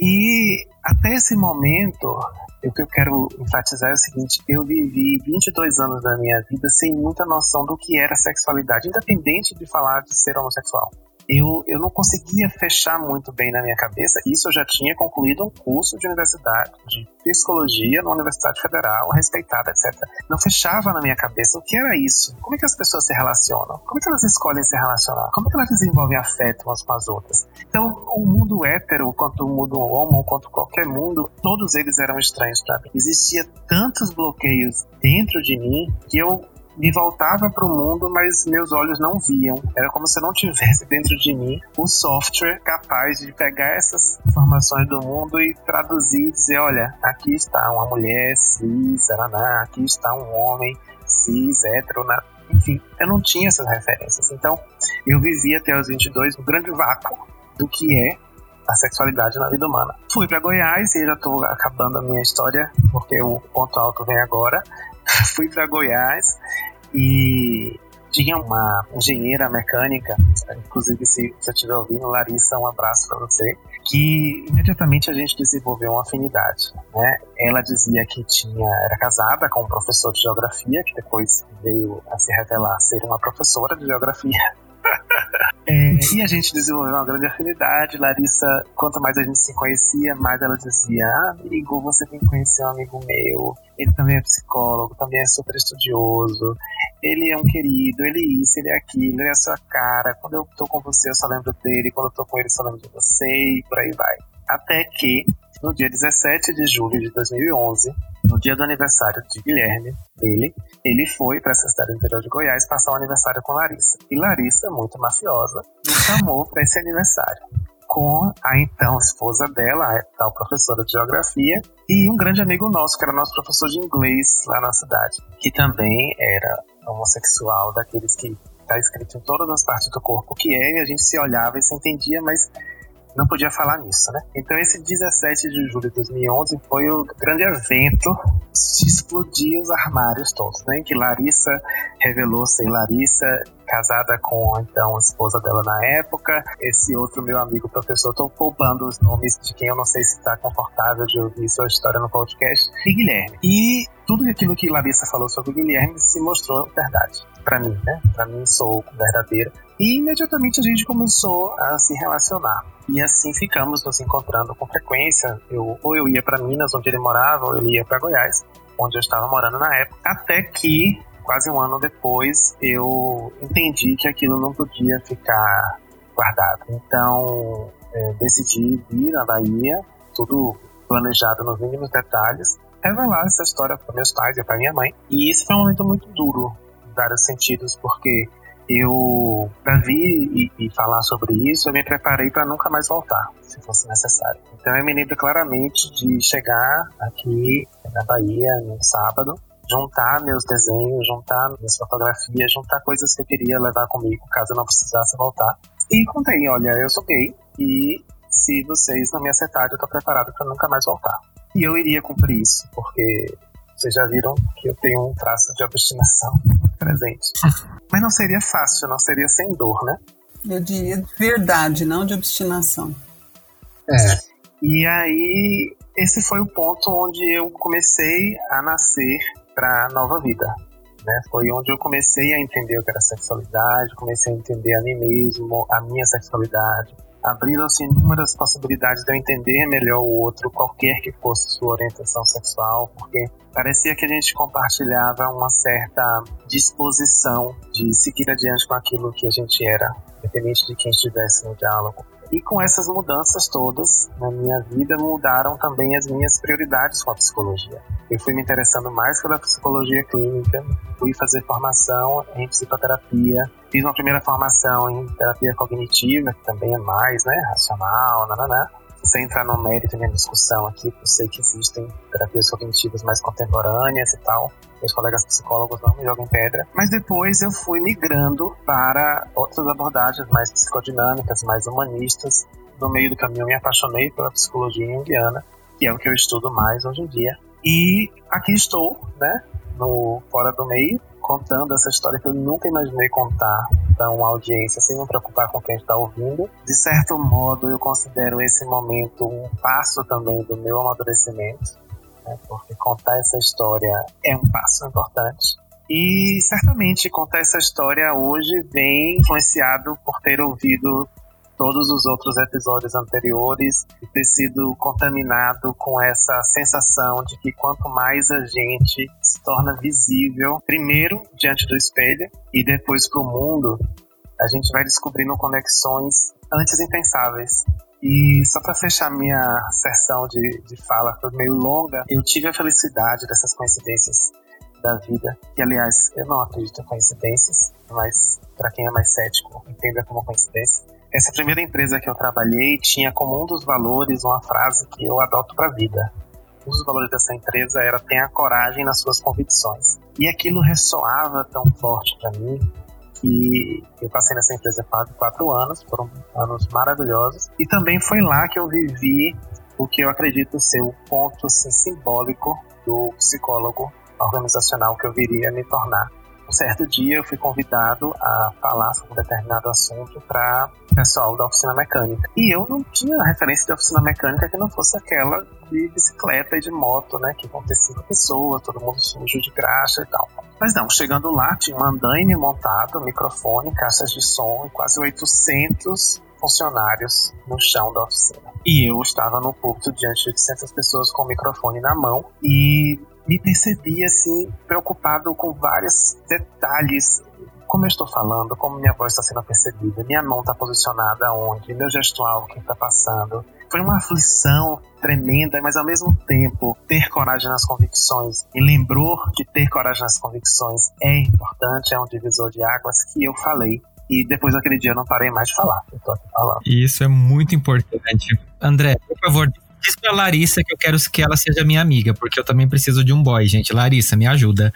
E até esse momento, o que eu quero enfatizar é o seguinte: eu vivi 22 anos da minha vida sem muita noção do que era sexualidade, independente de falar de ser homossexual eu, eu não conseguia fechar muito bem na minha cabeça. Isso eu já tinha concluído um curso de universidade, de psicologia na Universidade Federal, respeitada, etc. Não fechava na minha cabeça o que era isso. Como é que as pessoas se relacionam? Como é que elas escolhem se relacionar? Como é que elas desenvolvem afeto umas com as outras? Então, o mundo hétero, quanto o mundo homo, quanto qualquer mundo, todos eles eram estranhos para mim. Existia tantos bloqueios dentro de mim que eu me voltava para o mundo, mas meus olhos não viam. Era como se eu não tivesse [LAUGHS] dentro de mim o software capaz de pegar essas informações do mundo e traduzir e dizer: olha, aqui está uma mulher cis, araná, aqui está um homem cis, hétero, na... enfim, eu não tinha essas referências. Então, eu vivia até os 22 um grande vácuo do que é a sexualidade na vida humana. Fui para Goiás e já estou acabando a minha história, porque o ponto alto vem agora. [LAUGHS] Fui para Goiás e tinha uma engenheira mecânica, inclusive se você estiver ouvindo, Larissa, um abraço para você, que imediatamente a gente desenvolveu uma afinidade, né? Ela dizia que tinha era casada com um professor de geografia, que depois veio a se revelar ser uma professora de geografia. [LAUGHS] É, e a gente desenvolveu uma grande afinidade. Larissa, quanto mais a gente se conhecia, mais ela dizia: ah, Amigo, você tem que conhecer um amigo meu. Ele também é psicólogo, também é super estudioso. Ele é um querido, ele é isso, ele é aquilo, ele é a sua cara. Quando eu tô com você, eu só lembro dele. Quando eu tô com ele, eu só lembro de você. E por aí vai. Até que no dia 17 de julho de 2011, no dia do aniversário de Guilherme, dele, ele foi para essa cidade interior de Goiás passar o aniversário com Larissa. E Larissa, muito mafiosa, me chamou para esse aniversário com a então esposa dela, a tal professora de geografia, e um grande amigo nosso, que era nosso professor de inglês lá na cidade, que também era homossexual, daqueles que está escrito em todas as partes do corpo que é, e a gente se olhava e se entendia, mas não podia falar nisso, né? Então esse 17 de julho de 2011 foi o grande evento de explodir os armários todos, né? Em que Larissa revelou ser Larissa, casada com então a esposa dela na época. Esse outro meu amigo professor, estou poupando os nomes de quem eu não sei se está confortável de ouvir sua história no podcast, e Guilherme. E tudo aquilo que Larissa falou sobre Guilherme se mostrou verdade para mim, né? Para mim sou verdadeiro. E imediatamente a gente começou a se relacionar. E assim ficamos nos encontrando com frequência. Eu, ou eu ia para Minas, onde ele morava, ou ele ia para Goiás, onde eu estava morando na época. Até que quase um ano depois, eu entendi que aquilo não podia ficar guardado. Então, é, decidi vir à Bahia, tudo planejado nos mínimos detalhes, revelar essa história para meus pais e para minha mãe. E esse foi um momento muito duro, em vários sentidos, porque eu, para vir e, e, falar sobre isso, eu me preparei para nunca mais voltar, se fosse necessário. Então eu me lembro claramente de chegar aqui na Bahia no sábado, juntar meus desenhos, juntar minhas fotografias, juntar coisas que eu queria levar comigo caso eu não precisasse voltar. E contei, olha, eu sou gay e se vocês não me aceitarem, eu tô preparado para nunca mais voltar. E eu iria cumprir isso, porque vocês já viram que eu tenho um traço de obstinação presente. Mas não seria fácil, não seria sem dor, né? Eu diria verdade, não de obstinação. É. E aí, esse foi o ponto onde eu comecei a nascer para nova vida. Né? Foi onde eu comecei a entender o que era sexualidade, comecei a entender a mim mesmo, a minha sexualidade, abriram-se inúmeras possibilidades de eu entender melhor o outro, qualquer que fosse sua orientação sexual, porque parecia que a gente compartilhava uma certa disposição de seguir adiante com aquilo que a gente era, independente de quem estivesse no diálogo. E com essas mudanças todas na minha vida, mudaram também as minhas prioridades com a psicologia. Eu fui me interessando mais pela psicologia clínica, fui fazer formação em psicoterapia, fiz uma primeira formação em terapia cognitiva, que também é mais, né, racional, nananã sem entrar no mérito nem discussão aqui, eu sei que existem terapias cognitivas mais contemporâneas e tal. Meus colegas psicólogos não me jogam pedra. Mas depois eu fui migrando para outras abordagens mais psicodinâmicas, mais humanistas. No meio do caminho eu me apaixonei pela psicologia junguiana, que é o que eu estudo mais hoje em dia. E aqui estou, né, no Fora do Meio, contando essa história que eu nunca imaginei contar para uma audiência sem me preocupar com quem está ouvindo. De certo modo, eu considero esse momento um passo também do meu amadurecimento, né, porque contar essa história é um passo importante. E certamente contar essa história hoje vem influenciado por ter ouvido todos os outros episódios anteriores ter sido contaminado com essa sensação de que quanto mais a gente se torna visível, primeiro diante do espelho e depois para o mundo, a gente vai descobrindo conexões antes impensáveis. E só para fechar minha sessão de, de fala, foi meio longa, eu tive a felicidade dessas coincidências da vida, que aliás eu não acredito em coincidências, mas para quem é mais cético, entenda como coincidência essa primeira empresa que eu trabalhei tinha como um dos valores uma frase que eu adoto para a vida. Um dos valores dessa empresa era tenha coragem nas suas convicções. E aquilo ressoava tão forte para mim que eu passei nessa empresa quase quatro anos, foram anos maravilhosos. E também foi lá que eu vivi o que eu acredito ser o ponto assim, simbólico do psicólogo organizacional que eu viria a me tornar. Um certo dia eu fui convidado a falar sobre um determinado assunto para pessoal da oficina mecânica. E eu não tinha referência de oficina mecânica que não fosse aquela de bicicleta e de moto, né? Que vão ter cinco pessoas, todo mundo sujo de graxa e tal. Mas não, chegando lá, tinha um andaime montado, microfone, caixas de som e quase 800 funcionários no chão da oficina. E eu estava no púlpito diante de 800 pessoas com o microfone na mão e me percebi assim preocupado com vários detalhes como eu estou falando, como minha voz está sendo percebida, minha mão está posicionada onde, meu gestual, o que está passando. Foi uma aflição tremenda, mas ao mesmo tempo ter coragem nas convicções e lembrou que ter coragem nas convicções é importante, é um divisor de águas que eu falei. E depois daquele dia eu não parei mais de falar. Eu tô aqui falando. Isso é muito importante. André, por favor, Diz pra Larissa que eu quero que ela seja minha amiga, porque eu também preciso de um boy, gente. Larissa, me ajuda.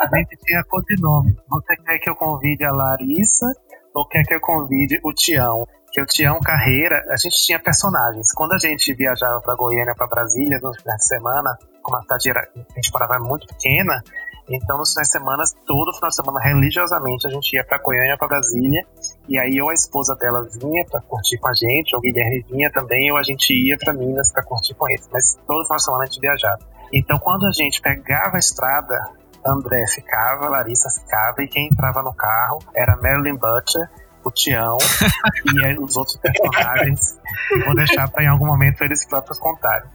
a gente tinha codinome. Você quer que eu convide a Larissa ou quer que eu convide o Tião? Que o Tião Carreira, a gente tinha personagens. Quando a gente viajava para Goiânia, para Brasília, no final de semana, como a cidade era, a gente parava muito pequena, então, nos finais de semana, todo final de semana, religiosamente, a gente ia para Goiânia, para Brasília, e aí ou a esposa dela vinha para curtir com a gente, ou o Guilherme vinha também, ou a gente ia para Minas para curtir com eles. Mas todo final de semana a gente viajava. Então, quando a gente pegava a estrada, André ficava, Larissa ficava, e quem entrava no carro era Marilyn Butcher, o Tião [LAUGHS] e os outros personagens. Vou deixar para em algum momento eles próprios contarem.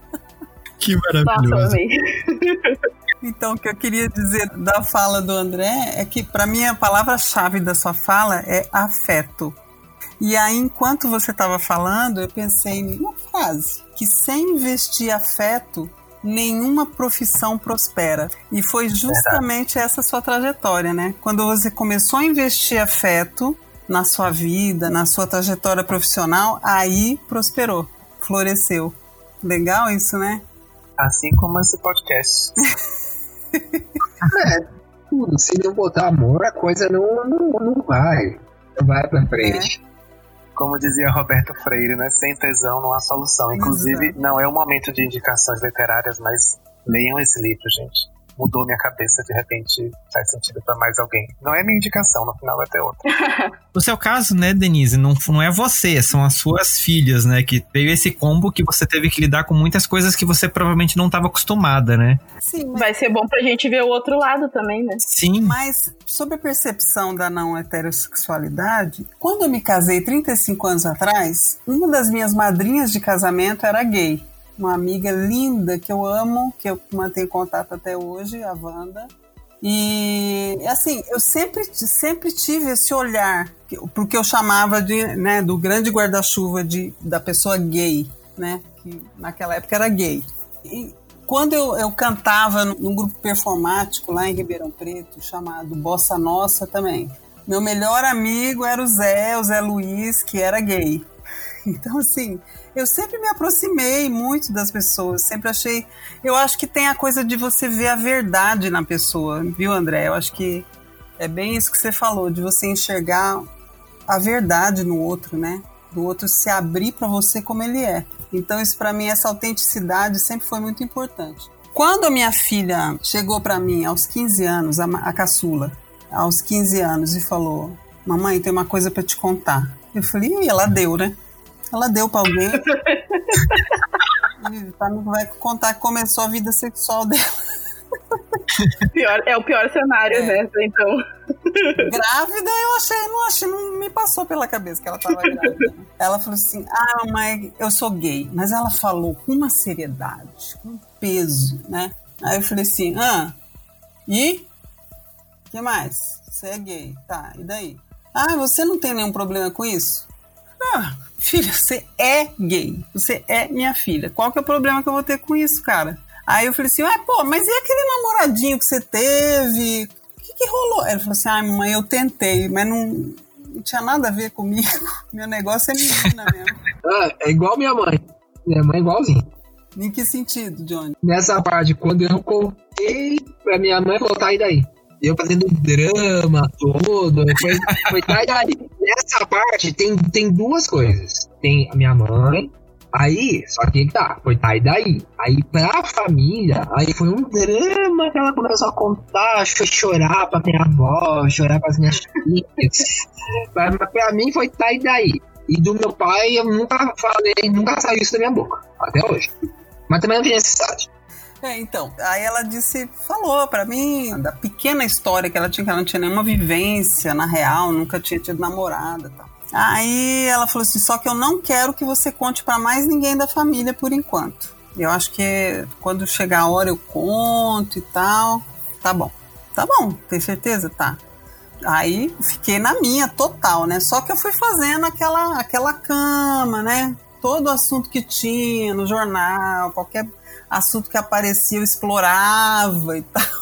Que maravilhoso. Nossa, [LAUGHS] Então, o que eu queria dizer da fala do André é que, para mim, a palavra-chave da sua fala é afeto. E aí, enquanto você estava falando, eu pensei em uma frase: que sem investir afeto, nenhuma profissão prospera. E foi justamente Verdade. essa sua trajetória, né? Quando você começou a investir afeto na sua vida, na sua trajetória profissional, aí prosperou, floresceu. Legal isso, né? Assim como esse podcast. [LAUGHS] é, tudo. Se não botar amor, a coisa não, não, não vai. Não vai pra frente. É. Como dizia Roberto Freire, né? Sem tesão não há solução. Inclusive, Exato. não é o momento de indicações literárias, mas leiam esse livro, gente mudou minha cabeça, de repente faz sentido para mais alguém. Não é minha indicação, no final vai ter outra. [LAUGHS] no seu caso, né, Denise, não, não é você, são as suas filhas, né, que veio esse combo que você teve que lidar com muitas coisas que você provavelmente não estava acostumada, né? Sim. Mas... Vai ser bom pra gente ver o outro lado também, né? Sim. Mas sobre a percepção da não heterossexualidade, quando eu me casei 35 anos atrás, uma das minhas madrinhas de casamento era gay uma amiga linda que eu amo, que eu mantenho contato até hoje, a Wanda. E assim, eu sempre, sempre tive esse olhar porque eu chamava de, né, do grande guarda-chuva de da pessoa gay, né, que naquela época era gay. E quando eu, eu cantava num grupo performático lá em Ribeirão Preto, chamado Bossa Nossa também, meu melhor amigo era o Zé, o Zé Luiz, que era gay. [LAUGHS] Então, assim, eu sempre me aproximei muito das pessoas, sempre achei. Eu acho que tem a coisa de você ver a verdade na pessoa, viu, André? Eu acho que é bem isso que você falou, de você enxergar a verdade no outro, né? Do outro se abrir para você como ele é. Então, isso para mim, essa autenticidade sempre foi muito importante. Quando a minha filha chegou para mim aos 15 anos, a, a caçula, aos 15 anos, e falou: Mamãe, tem uma coisa para te contar. Eu falei: e ela deu, né? Ela deu pra alguém. [LAUGHS] Vai contar que começou a vida sexual dela. Pior, é o pior cenário, é. né? Então. Grávida, eu achei, não achei, não me passou pela cabeça que ela tava grávida. Ela falou assim: Ah, mãe, eu sou gay. Mas ela falou com uma seriedade, com peso, né? Aí eu falei assim: Ah, e? O que mais? Você é gay. Tá, e daí? Ah, você não tem nenhum problema com isso? Ah, filha, você é gay. Você é minha filha. Qual que é o problema que eu vou ter com isso, cara? Aí eu falei assim, ah, pô, mas e aquele namoradinho que você teve? O que, que rolou? Ela falou assim, ai, ah, mãe, eu tentei, mas não, não tinha nada a ver comigo. [LAUGHS] Meu negócio é menina mesmo. [LAUGHS] ah, é igual minha mãe. Minha mãe é igualzinha. Em que sentido, Johnny? Nessa parte, quando eu contei pra minha mãe, falou, tá, e daí? Eu fazendo drama todo, [LAUGHS] foi, foi daí. Nessa parte tem, tem duas coisas. Tem a minha mãe, aí, só que tá, foi tá e daí. Aí pra família, aí foi um drama que ela começou a contar, chorar pra minha avó, chorar pras minhas filhas. [LAUGHS] Mas pra mim foi tá e daí. E do meu pai eu nunca falei, nunca saiu isso da minha boca, até hoje. Mas também não tinha necessidade. É, então, aí ela disse, falou para mim da pequena história que ela tinha, que ela não tinha nenhuma vivência na real, nunca tinha tido namorada e tal. Aí ela falou assim, só que eu não quero que você conte para mais ninguém da família por enquanto. Eu acho que quando chegar a hora eu conto e tal. Tá bom. Tá bom, tem certeza? Tá. Aí fiquei na minha total, né? Só que eu fui fazendo aquela, aquela cama, né? Todo assunto que tinha no jornal, qualquer assunto que aparecia eu explorava e tal.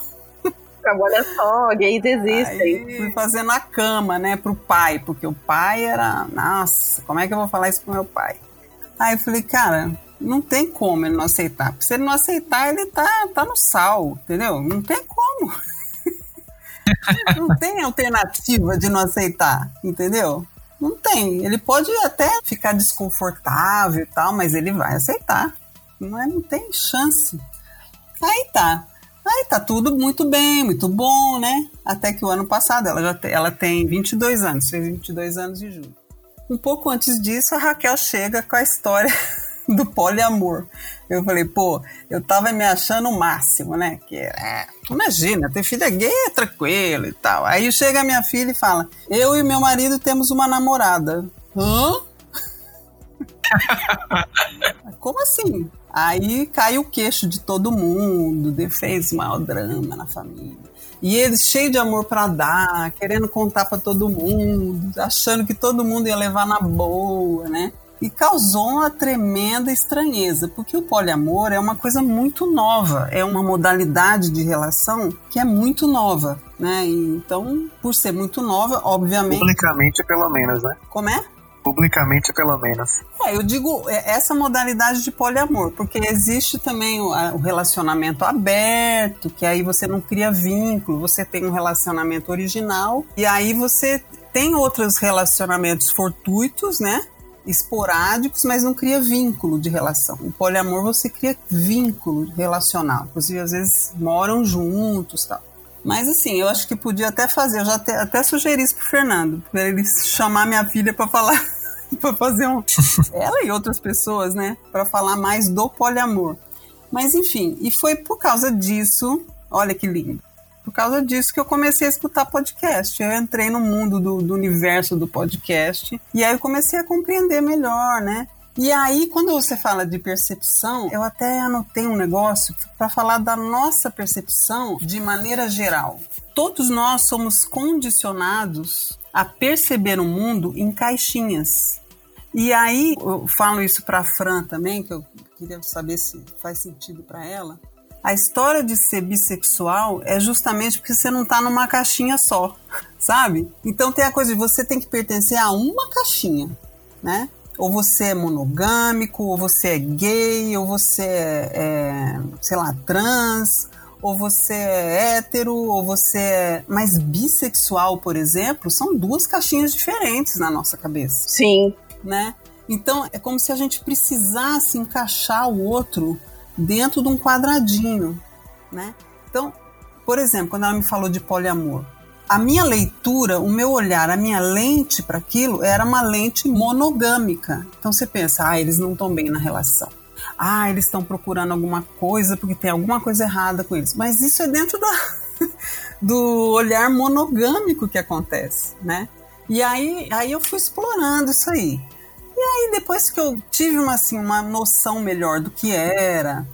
Olha só, gays existem. Aí fui fazendo a cama, né, pro pai, porque o pai era. Nossa, como é que eu vou falar isso pro meu pai? Aí eu falei, cara, não tem como ele não aceitar. Se ele não aceitar, ele tá, tá no sal, entendeu? Não tem como. [LAUGHS] não tem alternativa de não aceitar, entendeu? Não tem. Ele pode até ficar desconfortável e tal, mas ele vai aceitar. Não, é, não tem chance. Aí tá. Aí tá tudo muito bem, muito bom, né? Até que o ano passado, ela já tem, ela tem 22 anos, fez 22 anos de julho. Um pouco antes disso, a Raquel chega com a história [LAUGHS] do poliamor. Eu falei, pô, eu tava me achando o máximo, né? Que é, imagina, ter filha gay é tranquilo e tal. Aí chega a minha filha e fala: Eu e meu marido temos uma namorada. Hã? [LAUGHS] Como assim? Aí cai o queixo de todo mundo, fez maior drama na família. E eles cheios de amor para dar, querendo contar para todo mundo, achando que todo mundo ia levar na boa, né? E causou uma tremenda estranheza, porque o poliamor é uma coisa muito nova, é uma modalidade de relação que é muito nova, né? E então, por ser muito nova, obviamente. Publicamente, pelo menos, né? Como é? Publicamente, pelo menos. É, eu digo é, essa modalidade de poliamor, porque existe também o, o, relacionamento aberto, que aí você não cria vínculo, você tem um relacionamento original, e aí você tem outros relacionamentos fortuitos, né? Esporádicos, mas não cria vínculo de relação. O poliamor você cria vínculo relacional. Inclusive, às vezes moram juntos tal. Mas assim, eu acho que podia até fazer, eu já até, até sugeri isso pro Fernando, para ele chamar minha filha para falar, [LAUGHS] para fazer um. [LAUGHS] ela e outras pessoas, né? Para falar mais do poliamor. Mas enfim, e foi por causa disso, olha que lindo. Por causa disso que eu comecei a escutar podcast. Eu entrei no mundo do, do universo do podcast e aí eu comecei a compreender melhor, né? E aí, quando você fala de percepção, eu até anotei um negócio para falar da nossa percepção de maneira geral. Todos nós somos condicionados a perceber o mundo em caixinhas. E aí, eu falo isso para a Fran também, que eu queria saber se faz sentido para ela. A história de ser bissexual é justamente porque você não está numa caixinha só, [LAUGHS] sabe? Então tem a coisa de você tem que pertencer a uma caixinha, né? Ou você é monogâmico, ou você é gay, ou você é, é, sei lá, trans, ou você é hétero, ou você é. Mas bissexual, por exemplo, são duas caixinhas diferentes na nossa cabeça. Sim. Né? Então é como se a gente precisasse encaixar o outro dentro de um quadradinho, né? Então, por exemplo, quando ela me falou de poliamor, a minha leitura, o meu olhar, a minha lente para aquilo era uma lente monogâmica. Então você pensa, ah, eles não estão bem na relação. Ah, eles estão procurando alguma coisa porque tem alguma coisa errada com eles. Mas isso é dentro da, [LAUGHS] do olhar monogâmico que acontece, né? E aí, aí eu fui explorando isso aí. E aí depois que eu tive uma, assim, uma noção melhor do que era,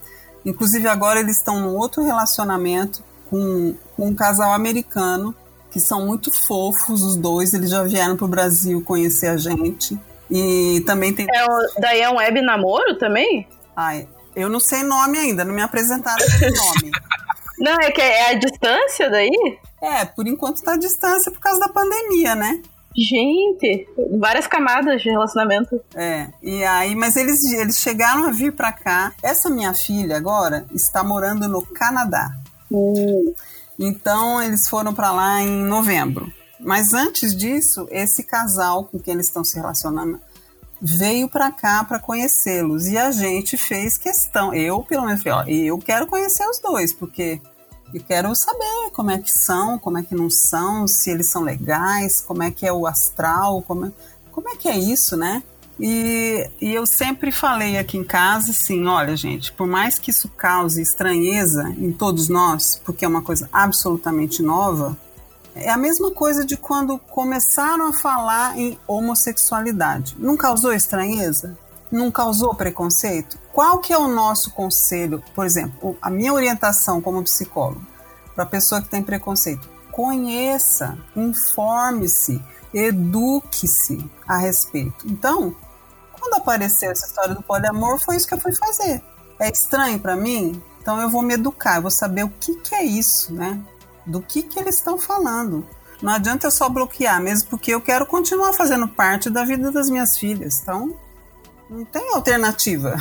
inclusive agora eles estão num outro relacionamento com, com um casal americano que são muito fofos os dois. Eles já vieram pro Brasil conhecer a gente. E também tem. É, daí é um web namoro também? Ai, eu não sei nome ainda, não me apresentaram esse [LAUGHS] nome. Não, é que é a distância daí? É, por enquanto tá a distância por causa da pandemia, né? Gente, várias camadas de relacionamento. É, e aí, mas eles, eles chegaram a vir pra cá. Essa minha filha agora está morando no Canadá. Hum. Então eles foram para lá em novembro. Mas antes disso, esse casal com quem eles estão se relacionando veio para cá para conhecê-los e a gente fez questão. Eu, pelo menos, falei, ó, eu quero conhecer os dois, porque eu quero saber como é que são, como é que não são, se eles são legais, como é que é o astral, como é, como é que é isso, né? E, e, eu sempre falei aqui em casa assim: olha, gente, por mais que isso cause estranheza em todos nós, porque é uma coisa absolutamente nova, é a mesma coisa de quando começaram a falar em homossexualidade. Não causou estranheza? Não causou preconceito? Qual que é o nosso conselho? Por exemplo, a minha orientação como psicólogo para a pessoa que tem preconceito: conheça, informe-se, eduque-se a respeito. Então, quando apareceu essa história do poliamor, foi isso que eu fui fazer. É estranho para mim? Então eu vou me educar, eu vou saber o que, que é isso, né? Do que, que eles estão falando. Não adianta eu só bloquear, mesmo porque eu quero continuar fazendo parte da vida das minhas filhas. Então, não tem alternativa.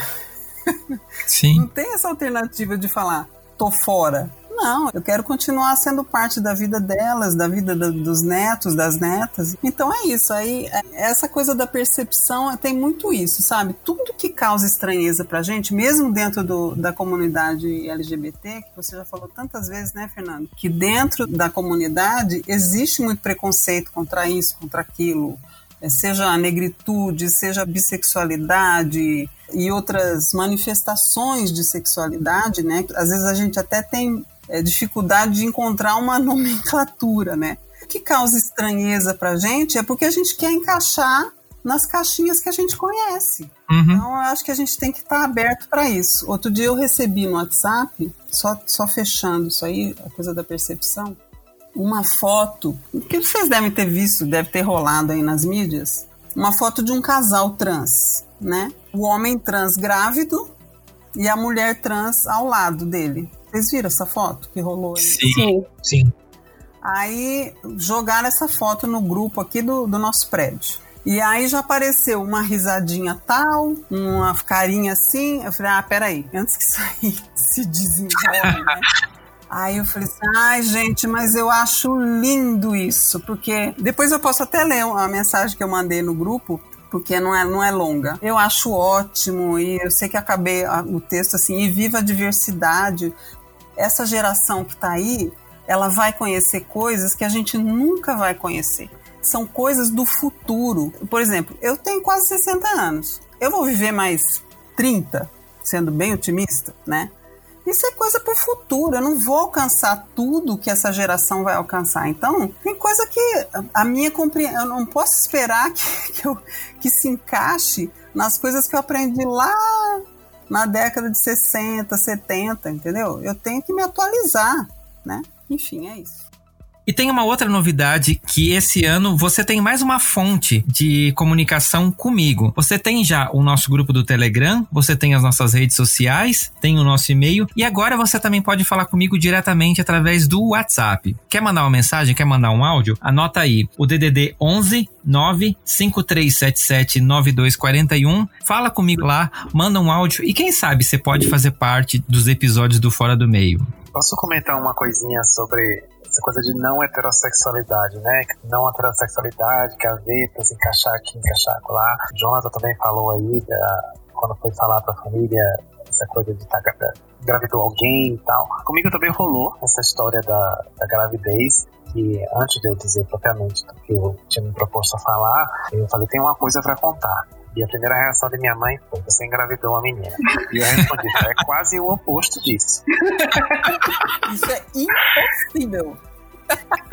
Sim. [LAUGHS] não tem essa alternativa de falar, tô fora. Não, eu quero continuar sendo parte da vida delas, da vida do, dos netos, das netas. Então é isso. Aí é, essa coisa da percepção tem muito isso, sabe? Tudo que causa estranheza pra gente, mesmo dentro do, da comunidade LGBT, que você já falou tantas vezes, né, Fernando? Que dentro da comunidade existe muito preconceito contra isso, contra aquilo é, seja a negritude, seja a bissexualidade e outras manifestações de sexualidade, né? Às vezes a gente até tem é, dificuldade de encontrar uma [LAUGHS] nomenclatura, né? O que causa estranheza para a gente é porque a gente quer encaixar nas caixinhas que a gente conhece. Uhum. Então, eu acho que a gente tem que estar aberto para isso. Outro dia eu recebi no WhatsApp, só, só fechando isso aí, a coisa da percepção, uma foto que vocês devem ter visto, deve ter rolado aí nas mídias, uma foto de um casal trans, né? O homem trans grávido e a mulher trans ao lado dele. Vocês viram essa foto que rolou aí? Sim. Sim. Aí jogaram essa foto no grupo aqui do, do nosso prédio. E aí já apareceu uma risadinha tal, uma carinha assim. Eu falei, ah, peraí, antes que isso aí [LAUGHS] se desenrole, né? [LAUGHS] Aí eu falei assim, ai gente, mas eu acho lindo isso, porque depois eu posso até ler a mensagem que eu mandei no grupo, porque não é, não é longa. Eu acho ótimo e eu sei que acabei o texto assim, e viva a diversidade. Essa geração que tá aí, ela vai conhecer coisas que a gente nunca vai conhecer. São coisas do futuro. Por exemplo, eu tenho quase 60 anos. Eu vou viver mais 30, sendo bem otimista, né? Isso é coisa para o futuro. Eu não vou alcançar tudo que essa geração vai alcançar. Então, tem coisa que a minha compreensão. Eu não posso esperar [LAUGHS] que, que, eu, que se encaixe nas coisas que eu aprendi lá na década de 60, 70, entendeu? Eu tenho que me atualizar, né? Enfim, é isso. E tem uma outra novidade que esse ano você tem mais uma fonte de comunicação comigo. Você tem já o nosso grupo do Telegram, você tem as nossas redes sociais, tem o nosso e-mail e agora você também pode falar comigo diretamente através do WhatsApp. Quer mandar uma mensagem, quer mandar um áudio? Anota aí o DDD 11 95377 9241. Fala comigo lá, manda um áudio e quem sabe você pode fazer parte dos episódios do Fora do Meio. Posso comentar uma coisinha sobre essa coisa de não heterossexualidade, né? Não heterossexualidade, gavetas, encaixar aqui, encaixar lá. Jonathan também falou aí, da, quando foi falar pra família, essa coisa de estar tá, gravidou alguém e tal. Comigo também rolou essa história da, da gravidez. E antes de eu dizer propriamente do que eu tinha me proposto a falar, eu falei: tem uma coisa para contar. E a primeira reação da minha mãe foi: Você engravidou uma menina. E eu respondi: É quase o oposto disso. Isso é impossível.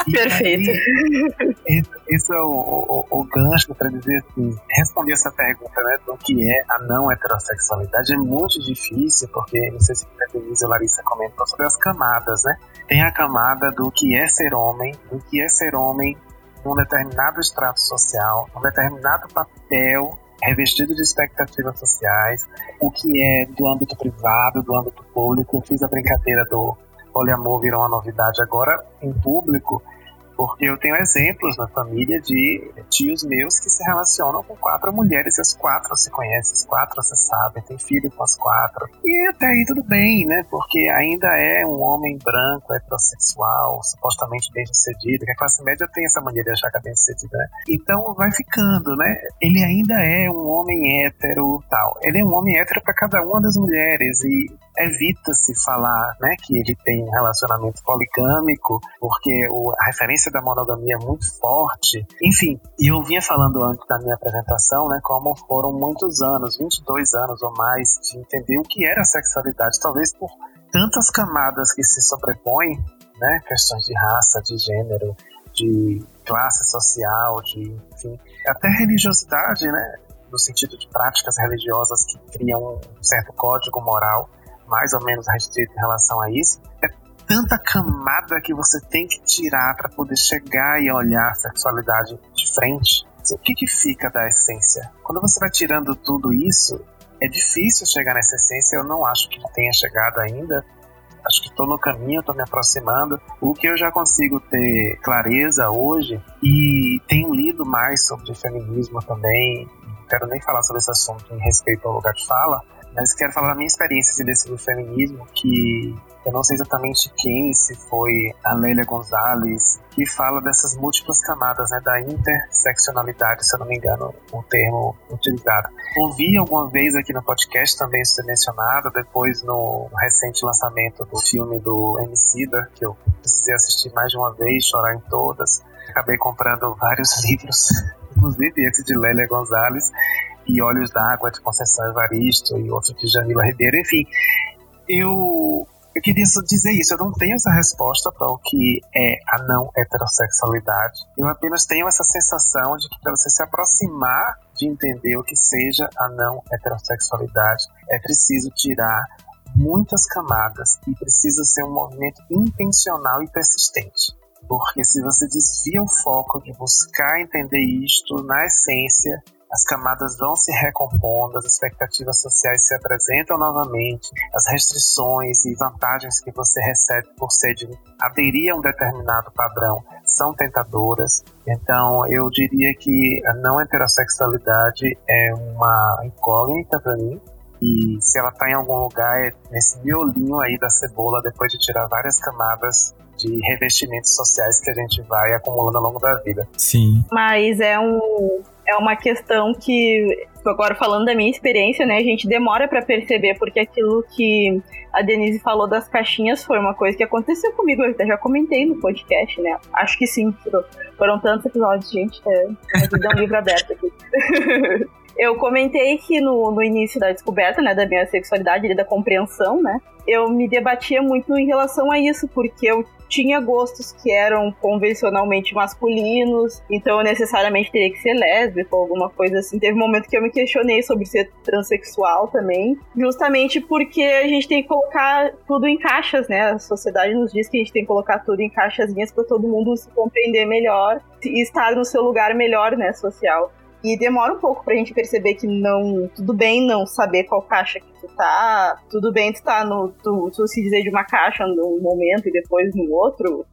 E Perfeito. aí, esse, esse é o, o, o gancho para dizer assim: responder essa pergunta né, do que é a não heterossexualidade é muito difícil, porque não sei se a Denise Larissa comentou sobre as camadas, né? Tem a camada do que é ser homem, do que é ser homem num determinado extrato social, num determinado papel revestido de expectativas sociais, o que é do âmbito privado, do âmbito público. Eu fiz a brincadeira do poliamor virou uma novidade agora em público, porque eu tenho exemplos na família de tios meus que se relacionam com quatro mulheres e as quatro se conhecem, as quatro se sabem, tem filho com as quatro. E até aí tudo bem, né? Porque ainda é um homem branco, heterossexual, supostamente bem sucedido, que a classe média tem essa mania de achar que é bem sucedido, né? Então vai ficando, né? Ele ainda é um homem hétero tal. Ele é um homem hétero para cada uma das mulheres e evita-se falar né, que ele tem um relacionamento poligâmico, porque o, a referência da monogamia é muito forte. Enfim, eu vinha falando antes da minha apresentação, né, como foram muitos anos, 22 anos ou mais, de entender o que era sexualidade, talvez por tantas camadas que se sobrepõem, né, questões de raça, de gênero, de classe social, de, enfim, até religiosidade, né, no sentido de práticas religiosas que criam um certo código moral mais ou menos restrito em relação a isso, é tanta camada que você tem que tirar para poder chegar e olhar a sexualidade de frente. O que, que fica da essência? Quando você vai tirando tudo isso, é difícil chegar nessa essência. Eu não acho que tenha chegado ainda. Acho que estou no caminho, estou me aproximando. O que eu já consigo ter clareza hoje e tenho lido mais sobre feminismo também. Não quero nem falar sobre esse assunto em respeito ao lugar de fala, mas quero falar da minha experiência de ler sobre o feminismo, que eu não sei exatamente quem, se foi a Lélia Gonzalez, que fala dessas múltiplas camadas, né, da interseccionalidade, se eu não me engano, o termo utilizado. Ouvi alguma vez aqui no podcast também isso ser mencionado, depois no recente lançamento do filme do Emicida, que eu precisei assistir mais de uma vez, chorar em todas. Acabei comprando vários [LAUGHS] livros, inclusive esse de Lélia Gonzalez, e Olhos d'Água de Conceição Evaristo e outro de Jamila Ribeiro, enfim. Eu, eu queria dizer isso, eu não tenho essa resposta para o que é a não heterossexualidade. Eu apenas tenho essa sensação de que para você se aproximar de entender o que seja a não heterossexualidade, é preciso tirar muitas camadas e precisa ser um movimento intencional e persistente. Porque se você desvia o foco de buscar entender isto na essência, as camadas vão se recompondo, as expectativas sociais se apresentam novamente, as restrições e vantagens que você recebe por ser de aderir a um determinado padrão são tentadoras. Então, eu diria que a não heterossexualidade é uma incógnita para mim. E se ela está em algum lugar, é nesse miolinho aí da cebola, depois de tirar várias camadas de revestimentos sociais que a gente vai acumulando ao longo da vida. Sim. Mas é um é uma questão que agora falando da minha experiência, né, a gente demora para perceber porque aquilo que a Denise falou das caixinhas foi uma coisa que aconteceu comigo, eu já comentei no podcast, né? Acho que sim, foram tantos episódios, gente, é, a vida é um livro aberto aqui. [LAUGHS] eu comentei que no, no início da descoberta, né, da minha sexualidade e da compreensão, né, eu me debatia muito em relação a isso, porque eu tinha gostos que eram convencionalmente masculinos, então eu necessariamente teria que ser lésbica ou alguma coisa assim. Teve um momento que eu me questionei sobre ser transexual também, justamente porque a gente tem que colocar tudo em caixas, né? A sociedade nos diz que a gente tem que colocar tudo em caixazinhas para todo mundo se compreender melhor e estar no seu lugar melhor, né, social. E demora um pouco pra gente perceber que não. Tudo bem não saber qual caixa que tu tá. Tudo bem tu tá no. Tu, tu se dizer de uma caixa num momento e depois no outro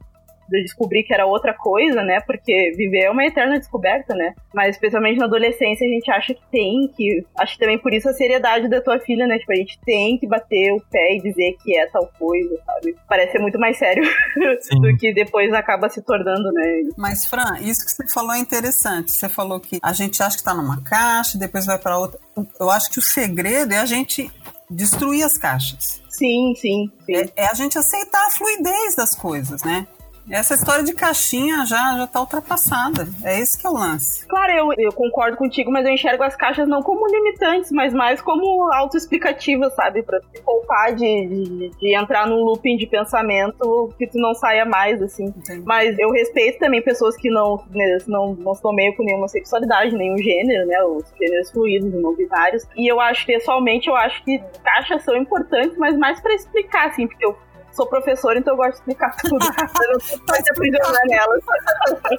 de descobrir que era outra coisa, né? Porque viver é uma eterna descoberta, né? Mas especialmente na adolescência a gente acha que tem que. Acho que também por isso a seriedade da tua filha, né? Tipo, a gente tem que bater o pé e dizer que é tal coisa, sabe? Parece ser muito mais sério [LAUGHS] do que depois acaba se tornando, né? Mas, Fran, isso que você falou é interessante. Você falou que a gente acha que tá numa caixa, depois vai para outra. Eu acho que o segredo é a gente destruir as caixas. Sim, sim. sim. É, é, a gente aceitar a fluidez das coisas, né? Essa história de caixinha já, já tá ultrapassada. É esse que é o lance. Claro, eu, eu concordo contigo, mas eu enxergo as caixas não como limitantes, mas mais como autoexplicativas, sabe? Pra te poupar de, de, de, entrar num looping de pensamento que tu não saia mais, assim. Entendi. Mas eu respeito também pessoas que não, né, não, não se meio com nenhuma sexualidade, nenhum gênero, né? Os gêneros fluidos, não binários. E eu acho, pessoalmente, eu acho que caixas são importantes, mas mais para explicar, assim, porque eu sou professora, então eu gosto de explicar tudo. [LAUGHS] eu não sou mais aprisionar nelas.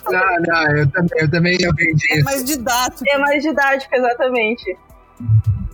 Não, não, eu também, eu também aprendi é isso. É mais didático. É mais didático, exatamente.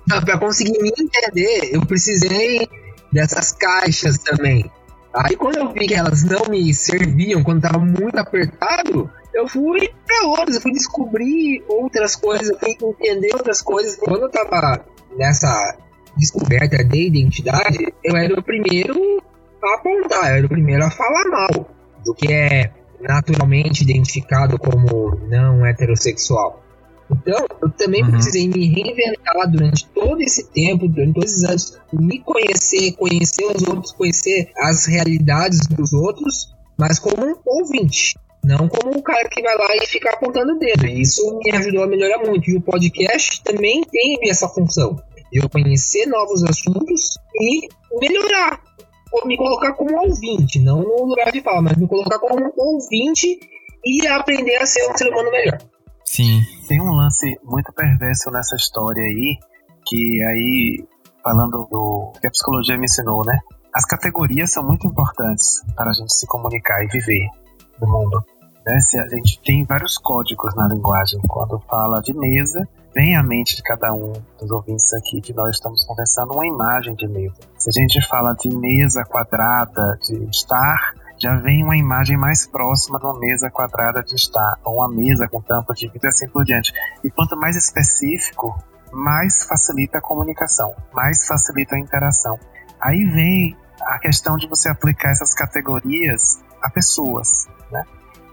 Para conseguir me entender, eu precisei dessas caixas também. Aí quando eu vi que elas não me serviam, quando estava muito apertado, eu fui para outras, eu fui descobrir outras coisas, eu fui entender outras coisas. Quando eu estava nessa descoberta de identidade, eu era o primeiro a apontar, era o primeiro a falar mal do que é naturalmente identificado como não heterossexual. Então, eu também uhum. precisei me reinventar durante todo esse tempo, durante todos esses anos, me conhecer, conhecer os outros, conhecer as realidades dos outros, mas como um ouvinte, não como um cara que vai lá e fica apontando o dedo. Isso me ajudou a melhorar muito. E o podcast também teve essa função de eu conhecer novos assuntos e melhorar me colocar como ouvinte, não no lugar de fala, mas me colocar como ouvinte e aprender a ser um ser humano melhor. Sim. Tem um lance muito perverso nessa história aí, que aí, falando do que a psicologia me ensinou, né? As categorias são muito importantes para a gente se comunicar e viver no mundo. Né? Se a gente tem vários códigos na linguagem. Quando fala de mesa, vem à mente de cada um dos ouvintes aqui que nós estamos conversando uma imagem de mesa. Se a gente fala de mesa quadrada, de estar, já vem uma imagem mais próxima de uma mesa quadrada de estar, ou uma mesa com tampa de vidro e assim por diante. E quanto mais específico, mais facilita a comunicação, mais facilita a interação. Aí vem a questão de você aplicar essas categorias a pessoas, né?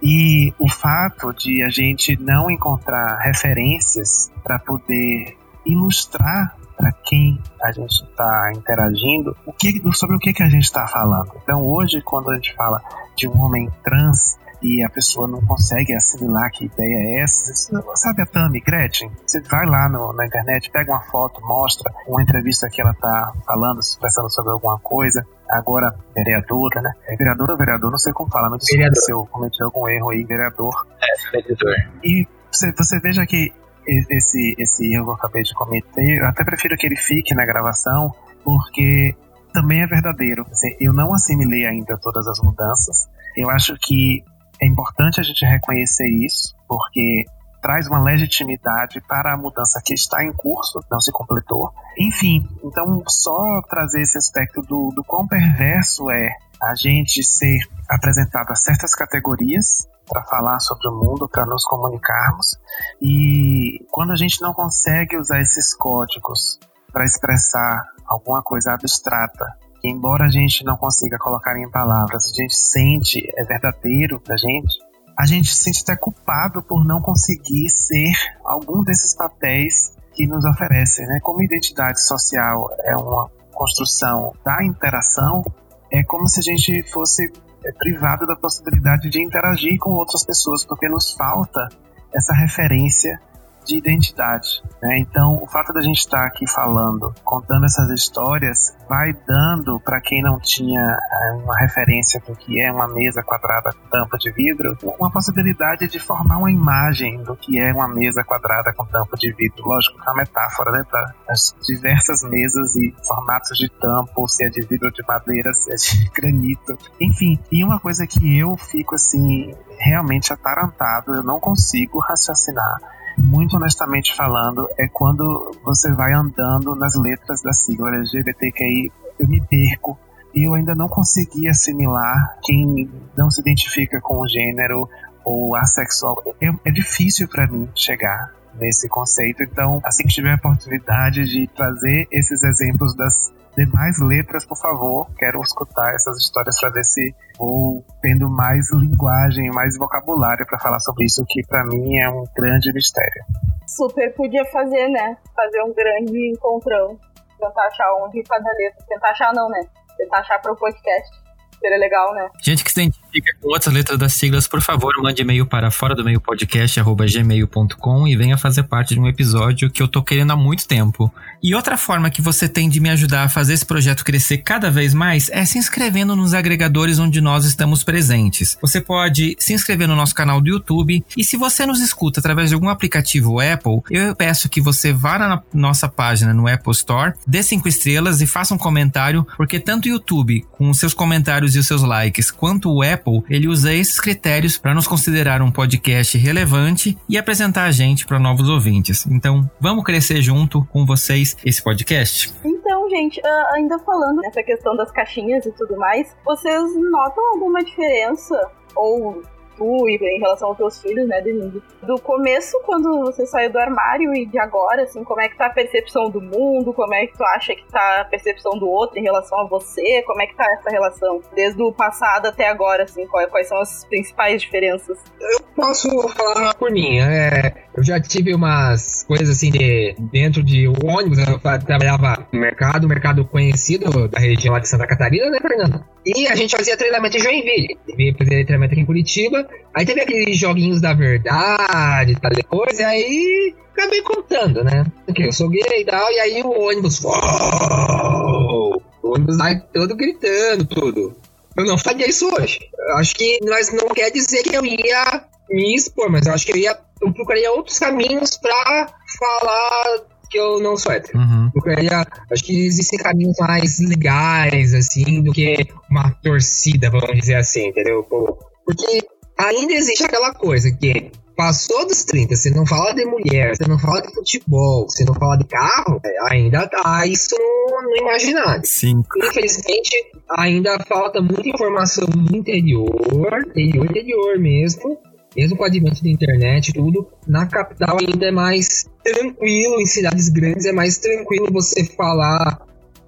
E o fato de a gente não encontrar referências para poder ilustrar para quem a gente está interagindo, o que, sobre o que, que a gente está falando. Então, hoje, quando a gente fala de um homem trans, e a pessoa não consegue assimilar que ideia é essa. Sabe a Tami Gretchen? Você vai lá no, na internet, pega uma foto, mostra uma entrevista que ela tá falando, expressando sobre alguma coisa. Agora, vereadora, né? É vereadora ou vereador? Não sei como fala, mas se eu cometi algum erro aí, vereador. É, vereador. E você, você veja que esse, esse erro que eu acabei de cometer. Eu até prefiro que ele fique na gravação, porque também é verdadeiro. Assim, eu não assimilei ainda todas as mudanças. Eu acho que é importante a gente reconhecer isso, porque traz uma legitimidade para a mudança que está em curso, não se completou. Enfim, então só trazer esse aspecto do, do quão perverso é a gente ser apresentado a certas categorias para falar sobre o mundo, para nos comunicarmos. E quando a gente não consegue usar esses códigos para expressar alguma coisa abstrata, que embora a gente não consiga colocar em palavras, a gente sente, é verdadeiro para a gente, a gente se sente até culpado por não conseguir ser algum desses papéis que nos oferecem, né? Como identidade social é uma construção da interação, é como se a gente fosse é, privado da possibilidade de interagir com outras pessoas, porque nos falta essa referência de identidade. Né? Então, o fato da gente estar aqui falando, contando essas histórias, vai dando para quem não tinha é, uma referência do que é uma mesa quadrada com tampa de vidro, uma possibilidade de formar uma imagem do que é uma mesa quadrada com tampa de vidro. Lógico é uma metáfora né, para as diversas mesas e formatos de tampa, ou se é de vidro ou de madeira, se é de [LAUGHS] granito, enfim. E uma coisa que eu fico assim realmente atarantado, eu não consigo raciocinar muito honestamente falando, é quando você vai andando nas letras da sigla LGBTQI, eu me perco. E eu ainda não consegui assimilar quem não se identifica com o gênero ou assexual. É, é difícil para mim chegar nesse conceito. Então, assim que tiver a oportunidade de trazer esses exemplos das demais letras, por favor, quero escutar essas histórias para ver se vou tendo mais linguagem, mais vocabulário para falar sobre isso, que para mim é um grande mistério. Super podia fazer, né? Fazer um grande encontrão. Tentar achar onde cada letra. Tentar achar, não, né? Tentar achar para o podcast. Seria legal, né? Gente que se identifica com outras letras das siglas, por favor, mande e-mail para fora do meio podcast, gmail.com e venha fazer parte de um episódio que eu tô querendo há muito tempo. E outra forma que você tem de me ajudar a fazer esse projeto crescer cada vez mais é se inscrevendo nos agregadores onde nós estamos presentes. Você pode se inscrever no nosso canal do YouTube e se você nos escuta através de algum aplicativo Apple, eu peço que você vá na nossa página no Apple Store, dê cinco estrelas e faça um comentário, porque tanto o YouTube, com os seus comentários e os seus likes, quanto o Apple, ele usa esses critérios para nos considerar um podcast relevante e apresentar a gente para novos ouvintes. Então, vamos crescer junto com vocês esse podcast? Então, gente, ainda falando nessa questão das caixinhas e tudo mais, vocês notam alguma diferença ou tu e em relação aos teus filhos, né, Denise? Do começo, quando você saiu do armário e de agora, assim, como é que tá a percepção do mundo? Como é que tu acha que tá a percepção do outro em relação a você? Como é que tá essa relação? Desde o passado até agora, assim, quais, são as principais diferenças? Eu posso falar por mim, é, eu já tive umas coisas assim de dentro de ônibus, eu trabalhava no mercado, mercado conhecido da região lá de Santa Catarina, né, Fernanda? E a gente fazia treinamento em Joinville. Devia fazer treinamento aqui em Curitiba. Aí teve aqueles joguinhos da verdade, tal coisa, e aí acabei contando, né? Porque eu sou gay e tal, e aí o ônibus. Uou, o ônibus vai todo gritando, tudo. Eu não faria isso hoje. Eu acho que nós não quer dizer que eu ia me expor, mas eu acho que eu ia. Eu procuraria outros caminhos pra falar que eu não sou hétero. Uhum. Procuraria, acho que existem caminhos mais legais, assim, do que uma torcida, vamos dizer assim, entendeu? Porque ainda existe aquela coisa que passou dos 30, você não fala de mulher, você não fala de futebol, você não fala de carro, é, ainda tá isso no, no imaginário. Sim. Infelizmente, ainda falta muita informação no interior, interior, interior mesmo, mesmo com o advento da internet e tudo, na capital ainda é mais tranquilo, em cidades grandes é mais tranquilo você falar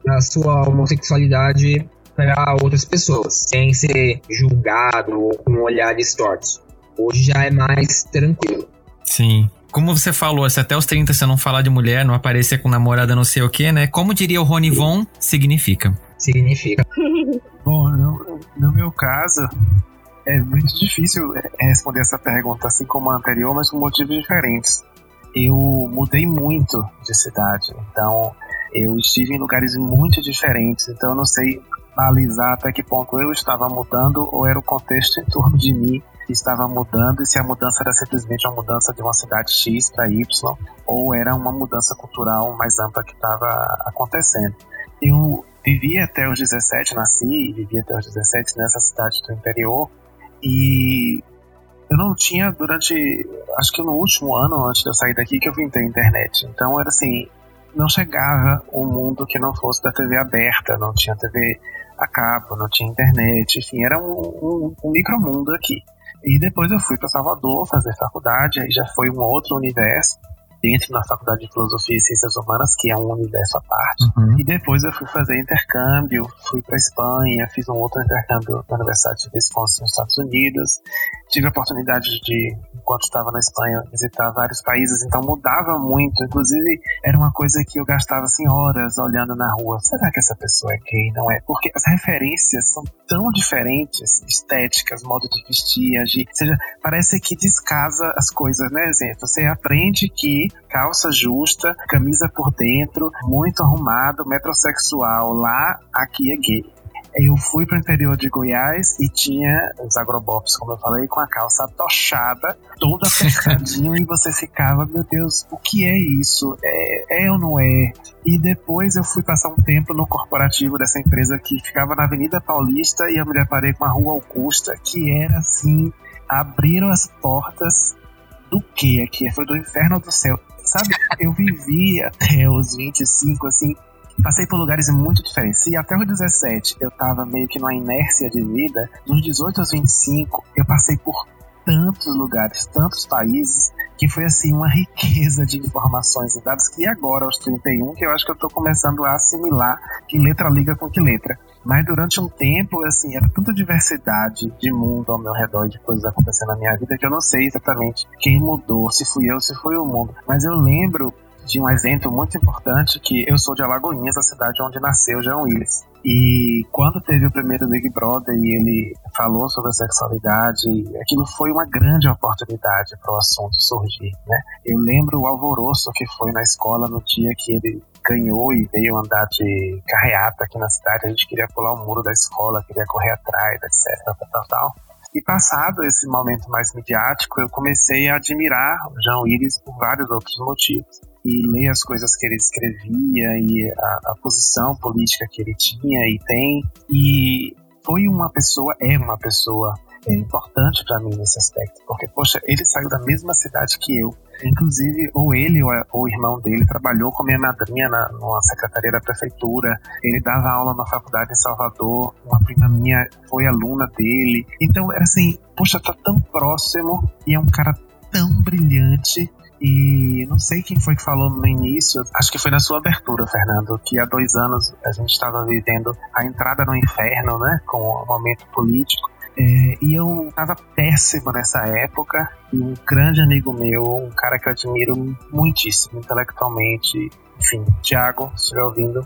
a sua homossexualidade para outras pessoas, sem ser julgado ou com olhares tortos. Hoje já é mais tranquilo. Sim. Como você falou, se até os 30 você não falar de mulher, não aparecer com namorada não sei o que, né? Como diria o Rony Von, significa. Significa. [LAUGHS] Bom, no, no meu caso, é muito difícil responder essa pergunta, assim como a anterior, mas por motivos diferentes. Eu mudei muito de cidade, então eu estive em lugares muito diferentes, então eu não sei balizar até que ponto eu estava mudando ou era o contexto em torno de mim que estava mudando e se a mudança era simplesmente uma mudança de uma cidade X para Y ou era uma mudança cultural mais ampla que estava acontecendo. Eu vivi até os 17, nasci e vivi até os 17 nessa cidade do interior e eu não tinha durante, acho que no último ano antes de eu sair daqui que eu vim ter internet. Então era assim, não chegava um mundo que não fosse da TV aberta, não tinha TV a cabo, não tinha internet, enfim, era um, um, um micromundo aqui. E depois eu fui para Salvador fazer faculdade, aí já foi um outro universo dentro da Faculdade de Filosofia e Ciências Humanas, que é um universo à parte. Uhum. E depois eu fui fazer intercâmbio, fui para Espanha, fiz um outro intercâmbio na Universidade de Wisconsin, nos Estados Unidos. Tive a oportunidade de, enquanto estava na Espanha, visitar vários países, então mudava muito. Inclusive, era uma coisa que eu gastava assim horas olhando na rua. Será que essa pessoa é gay? Não é? Porque as referências são tão diferentes, estéticas, modo de vestir, agir. Ou seja, parece que descasa as coisas, né, exemplo? Você aprende que calça justa, camisa por dentro, muito arrumado, metrosexual. Lá, aqui é gay. Eu fui para o interior de Goiás e tinha os agrobopes, como eu falei, com a calça tochada, toda apertadinha, [LAUGHS] e você ficava, meu Deus, o que é isso? É, é ou não é? E depois eu fui passar um tempo no corporativo dessa empresa que ficava na Avenida Paulista e eu me deparei com a Rua Augusta, que era assim, abriram as portas do que aqui? Foi do inferno do céu. Sabe, eu vivi até [LAUGHS] os 25, assim, passei por lugares muito diferentes. E até os 17 eu tava meio que numa inércia de vida, dos 18 aos 25 eu passei por tantos lugares, tantos países, que foi assim uma riqueza de informações e dados que agora aos 31 que eu acho que eu tô começando a assimilar que letra liga com que letra. Mas durante um tempo, assim, era tanta diversidade de mundo ao meu redor, de coisas acontecendo na minha vida, que eu não sei exatamente quem mudou, se fui eu, se foi o mundo. Mas eu lembro de um evento muito importante que eu sou de Alagoinhas, a cidade onde nasceu João Willis. E quando teve o primeiro Big Brother e ele falou sobre a sexualidade, aquilo foi uma grande oportunidade para o assunto surgir, né? Eu lembro o alvoroço que foi na escola no dia que ele ganhou e veio andar de carreata aqui na cidade. A gente queria pular o muro da escola, queria correr atrás, etc, tal, tal, tal. E passado esse momento mais midiático, eu comecei a admirar o João Willis por vários outros motivos e ler as coisas que ele escrevia e a, a posição política que ele tinha e tem. E foi uma pessoa, é uma pessoa é importante para mim nesse aspecto, porque, poxa, ele saiu da mesma cidade que eu. Inclusive, ou ele ou, ou o irmão dele trabalhou com a minha madrinha na, numa secretaria da prefeitura. Ele dava aula na faculdade em Salvador. Uma prima minha foi aluna dele. Então, era assim, poxa, tá tão próximo e é um cara tão brilhante e não sei quem foi que falou no início, acho que foi na sua abertura, Fernando, que há dois anos a gente estava vivendo a entrada no inferno, né, com o momento político. É, e eu estava péssimo nessa época. E um grande amigo meu, um cara que eu admiro muitíssimo intelectualmente, enfim, Thiago, se estiver ouvindo,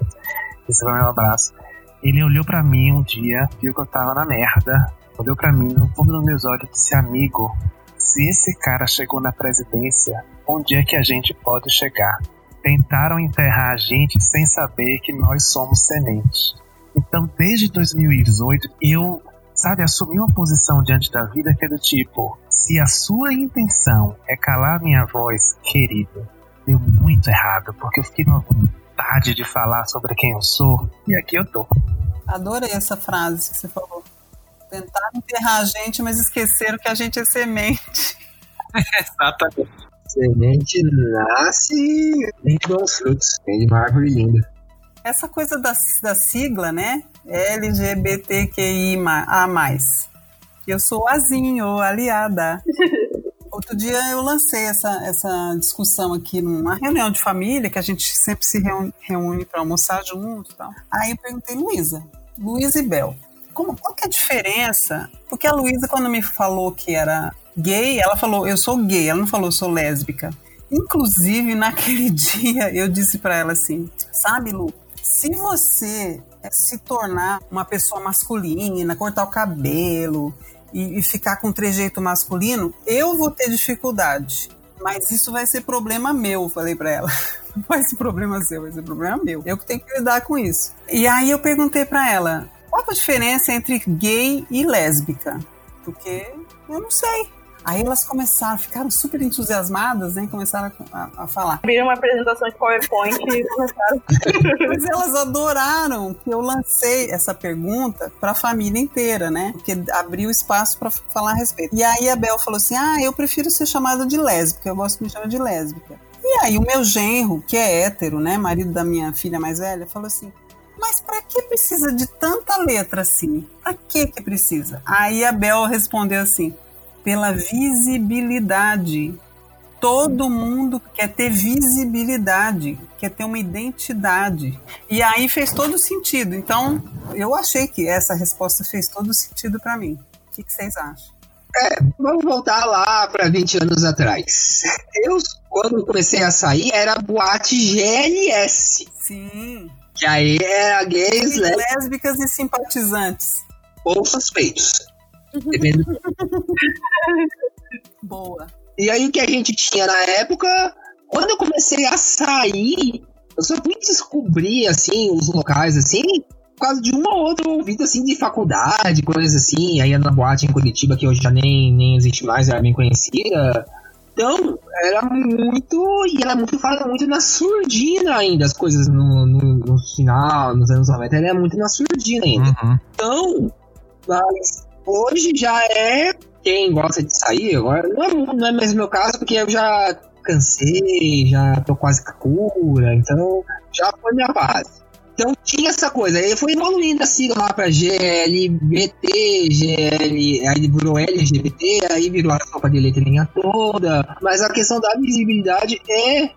receba meu abraço. Ele olhou para mim um dia, viu que eu tava na merda, olhou para mim no fundo dos meus olhos disse: Amigo, se esse cara chegou na presidência, onde é que a gente pode chegar? Tentaram enterrar a gente sem saber que nós somos semente. Então, desde 2018, eu, sabe, assumi uma posição diante da vida que é do tipo: se a sua intenção é calar minha voz, querido, deu muito errado, porque eu fiquei numa vontade de falar sobre quem eu sou, e aqui eu tô. Adorei essa frase que você falou. Tentaram enterrar a gente, mas esqueceram que a gente é semente. [LAUGHS] Exatamente. Semente nasce e bons frutos. Tem uma árvore linda. Essa coisa da, da sigla, né? LGBTQIA+. Eu sou azinho, aliada. [LAUGHS] Outro dia eu lancei essa, essa discussão aqui numa reunião de família, que a gente sempre se reúne, reúne para almoçar junto e tal. Aí eu perguntei, Luísa, Luísa e Bel, como, qual que é a diferença? Porque a Luísa, quando me falou que era gay, ela falou, eu sou gay, ela não falou, eu sou lésbica. Inclusive, naquele [LAUGHS] dia, eu disse para ela assim: sabe, Lu, se você se tornar uma pessoa masculina, cortar o cabelo e, e ficar com trejeito masculino, eu vou ter dificuldade. Mas isso vai ser problema meu, falei para ela. Não [LAUGHS] vai ser problema seu, vai ser problema meu. Eu que tenho que lidar com isso. E aí eu perguntei para ela: qual a diferença entre gay e lésbica? Porque Eu não sei. Aí elas começaram, ficaram super entusiasmadas, né? Começaram a, a falar. Abriram uma apresentação de PowerPoint e começaram. [LAUGHS] Mas elas adoraram que eu lancei essa pergunta para a família inteira, né? Porque abriu espaço para falar a respeito. E aí a Bel falou assim: Ah, eu prefiro ser chamada de lésbica, eu gosto de me chamar de lésbica. E aí o meu genro, que é hétero, né? Marido da minha filha mais velha, falou assim: mas para que precisa de tanta letra assim? Para que que precisa? Aí a Bel respondeu assim: pela visibilidade. Todo mundo quer ter visibilidade, quer ter uma identidade. E aí fez todo sentido. Então, eu achei que essa resposta fez todo sentido para mim. O que, que vocês acham? É, vamos voltar lá para 20 anos atrás. Eu, quando comecei a sair, era boate GLS. Sim. Que aí era gays, lésbicas e simpatizantes. Ou suspeitos. Depende. [LAUGHS] Boa. E aí o que a gente tinha na época, quando eu comecei a sair, eu só fui descobrir assim os locais assim por causa de uma ou outra ouvida assim de faculdade, coisas assim. Aí na boate em Curitiba que hoje já nem, nem existe mais, era bem conhecida. Então, era muito. E era muito fala muito na surdina ainda, as coisas no, no, no final, nos anos 90, era muito na surdina ainda. Uhum. Então, mas Hoje já é quem gosta de sair, agora não é, não é mesmo meu caso, porque eu já cansei, já tô quase com a cura, então já foi minha base. Então tinha essa coisa, aí foi evoluindo a sigla lá pra GLBT, GL, aí virou LGBT, aí virou a sopa de letrinha toda, mas a questão da visibilidade é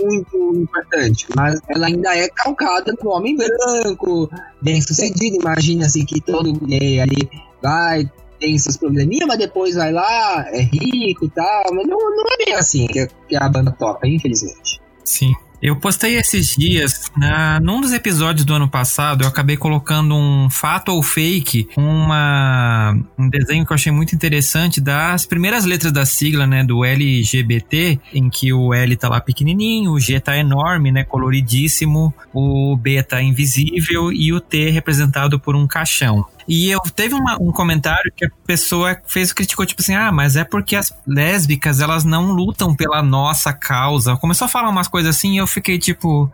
muito importante, mas ela ainda é calcada no homem branco, bem sucedido, imagina-se que todo gay ali vai, tem seus probleminhas, mas depois vai lá, é rico e tal. Mas não, não é bem assim que a banda toca, infelizmente. Sim. Eu postei esses dias, na, num dos episódios do ano passado, eu acabei colocando um fato ou fake, uma, um desenho que eu achei muito interessante das primeiras letras da sigla, né, do LGBT, em que o L tá lá pequenininho, o G tá enorme, né, coloridíssimo, o B tá invisível e o T representado por um caixão. E eu teve uma, um comentário que a pessoa fez criticou tipo assim: "Ah, mas é porque as lésbicas, elas não lutam pela nossa causa". Começou a falar umas coisas assim e eu fiquei tipo,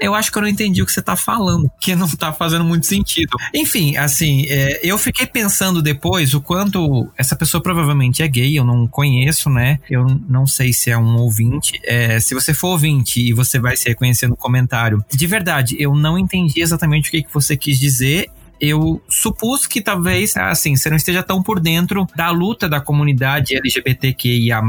eu acho que eu não entendi o que você tá falando, que não tá fazendo muito sentido. Enfim, assim, é, eu fiquei pensando depois o quanto essa pessoa provavelmente é gay, eu não conheço, né? Eu não sei se é um ouvinte. É, se você for ouvinte e você vai se reconhecer no comentário, de verdade, eu não entendi exatamente o que, que você quis dizer eu supus que talvez, assim, você não esteja tão por dentro da luta da comunidade LGBTQIA+,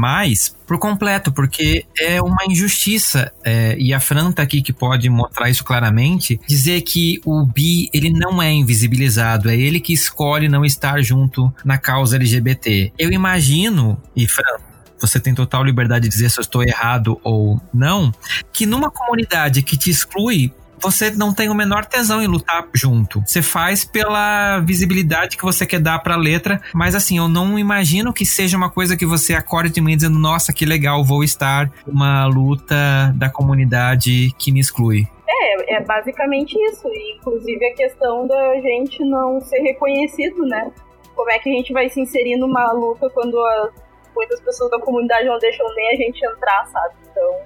por completo, porque é uma injustiça, é, e a Fran tá aqui que pode mostrar isso claramente, dizer que o bi, ele não é invisibilizado, é ele que escolhe não estar junto na causa LGBT. Eu imagino, e Fran, você tem total liberdade de dizer se eu estou errado ou não, que numa comunidade que te exclui você não tem o menor tesão em lutar junto. Você faz pela visibilidade que você quer dar pra letra, mas assim, eu não imagino que seja uma coisa que você acorde de mim dizendo, nossa, que legal, vou estar uma luta da comunidade que me exclui. É, é basicamente isso. Inclusive a questão da gente não ser reconhecido, né? Como é que a gente vai se inserir numa luta quando as, muitas pessoas da comunidade não deixam nem a gente entrar, sabe? Então,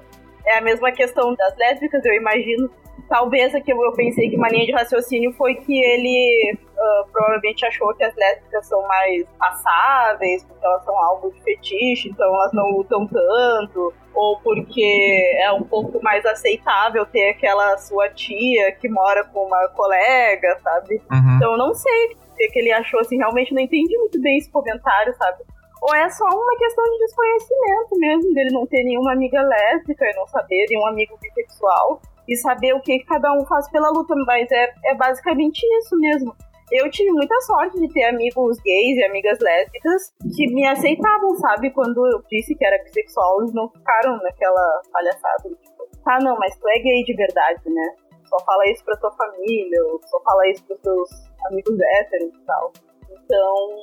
é a mesma questão das lésbicas, eu imagino talvez aqui eu pensei que uma linha de raciocínio foi que ele uh, provavelmente achou que as lésbicas são mais passáveis, porque elas são algo de fetiche, então elas não lutam tanto, ou porque é um pouco mais aceitável ter aquela sua tia que mora com uma colega, sabe? Uhum. Então não sei o que ele achou, assim, realmente não entendi muito bem esse comentário, sabe? Ou é só uma questão de desconhecimento mesmo, dele não ter nenhuma amiga lésbica e não saber, nenhum amigo bissexual e saber o que cada um faz pela luta, mas é, é basicamente isso mesmo. Eu tive muita sorte de ter amigos gays e amigas lésbicas que me aceitavam, sabe? Quando eu disse que era bissexual, eles não ficaram naquela palhaçada. Tipo, tá, não, mas tu é gay de verdade, né? Só fala isso pra tua família, ou só fala isso pros teus amigos héteros e tal. Então,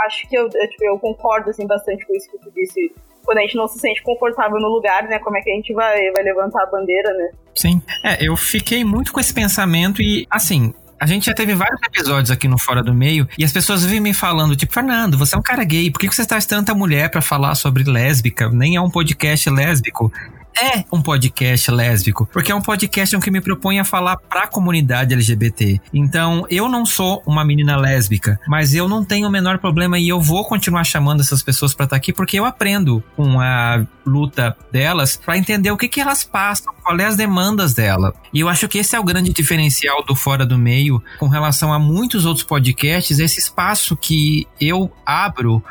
acho que eu, eu, tipo, eu concordo assim, bastante com isso que tu disse quando a gente não se sente confortável no lugar, né? Como é que a gente vai, vai levantar a bandeira, né? Sim. É, eu fiquei muito com esse pensamento e, assim, a gente já teve vários episódios aqui no Fora do Meio e as pessoas vivem me falando, tipo, Fernando, você é um cara gay, por que você traz tanta mulher para falar sobre lésbica? Nem é um podcast lésbico é um podcast lésbico, porque é um podcast que me propõe a falar para a comunidade LGBT. Então, eu não sou uma menina lésbica, mas eu não tenho o menor problema e eu vou continuar chamando essas pessoas para estar tá aqui porque eu aprendo com a luta delas para entender o que que elas passam, quais é as demandas dela. E eu acho que esse é o grande diferencial do Fora do Meio com relação a muitos outros podcasts, esse espaço que eu abro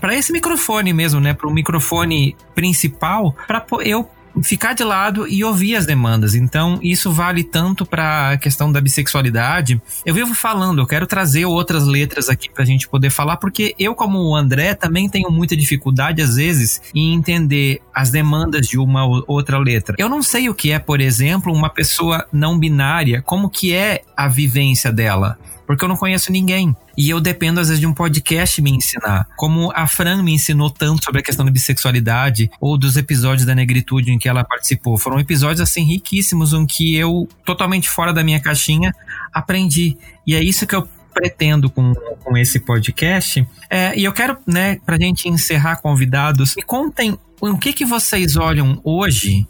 para esse microfone mesmo, né, para o microfone principal, para eu ficar de lado e ouvir as demandas. Então, isso vale tanto para a questão da bissexualidade. Eu vivo falando, eu quero trazer outras letras aqui para a gente poder falar, porque eu, como o André, também tenho muita dificuldade, às vezes, em entender as demandas de uma ou outra letra. Eu não sei o que é, por exemplo, uma pessoa não binária, como que é a vivência dela porque eu não conheço ninguém. E eu dependo, às vezes, de um podcast me ensinar. Como a Fran me ensinou tanto sobre a questão da bissexualidade, ou dos episódios da negritude em que ela participou. Foram episódios, assim, riquíssimos, em que eu, totalmente fora da minha caixinha, aprendi. E é isso que eu pretendo com, com esse podcast. É, e eu quero, né, pra gente encerrar, convidados, me contem o que, que vocês olham hoje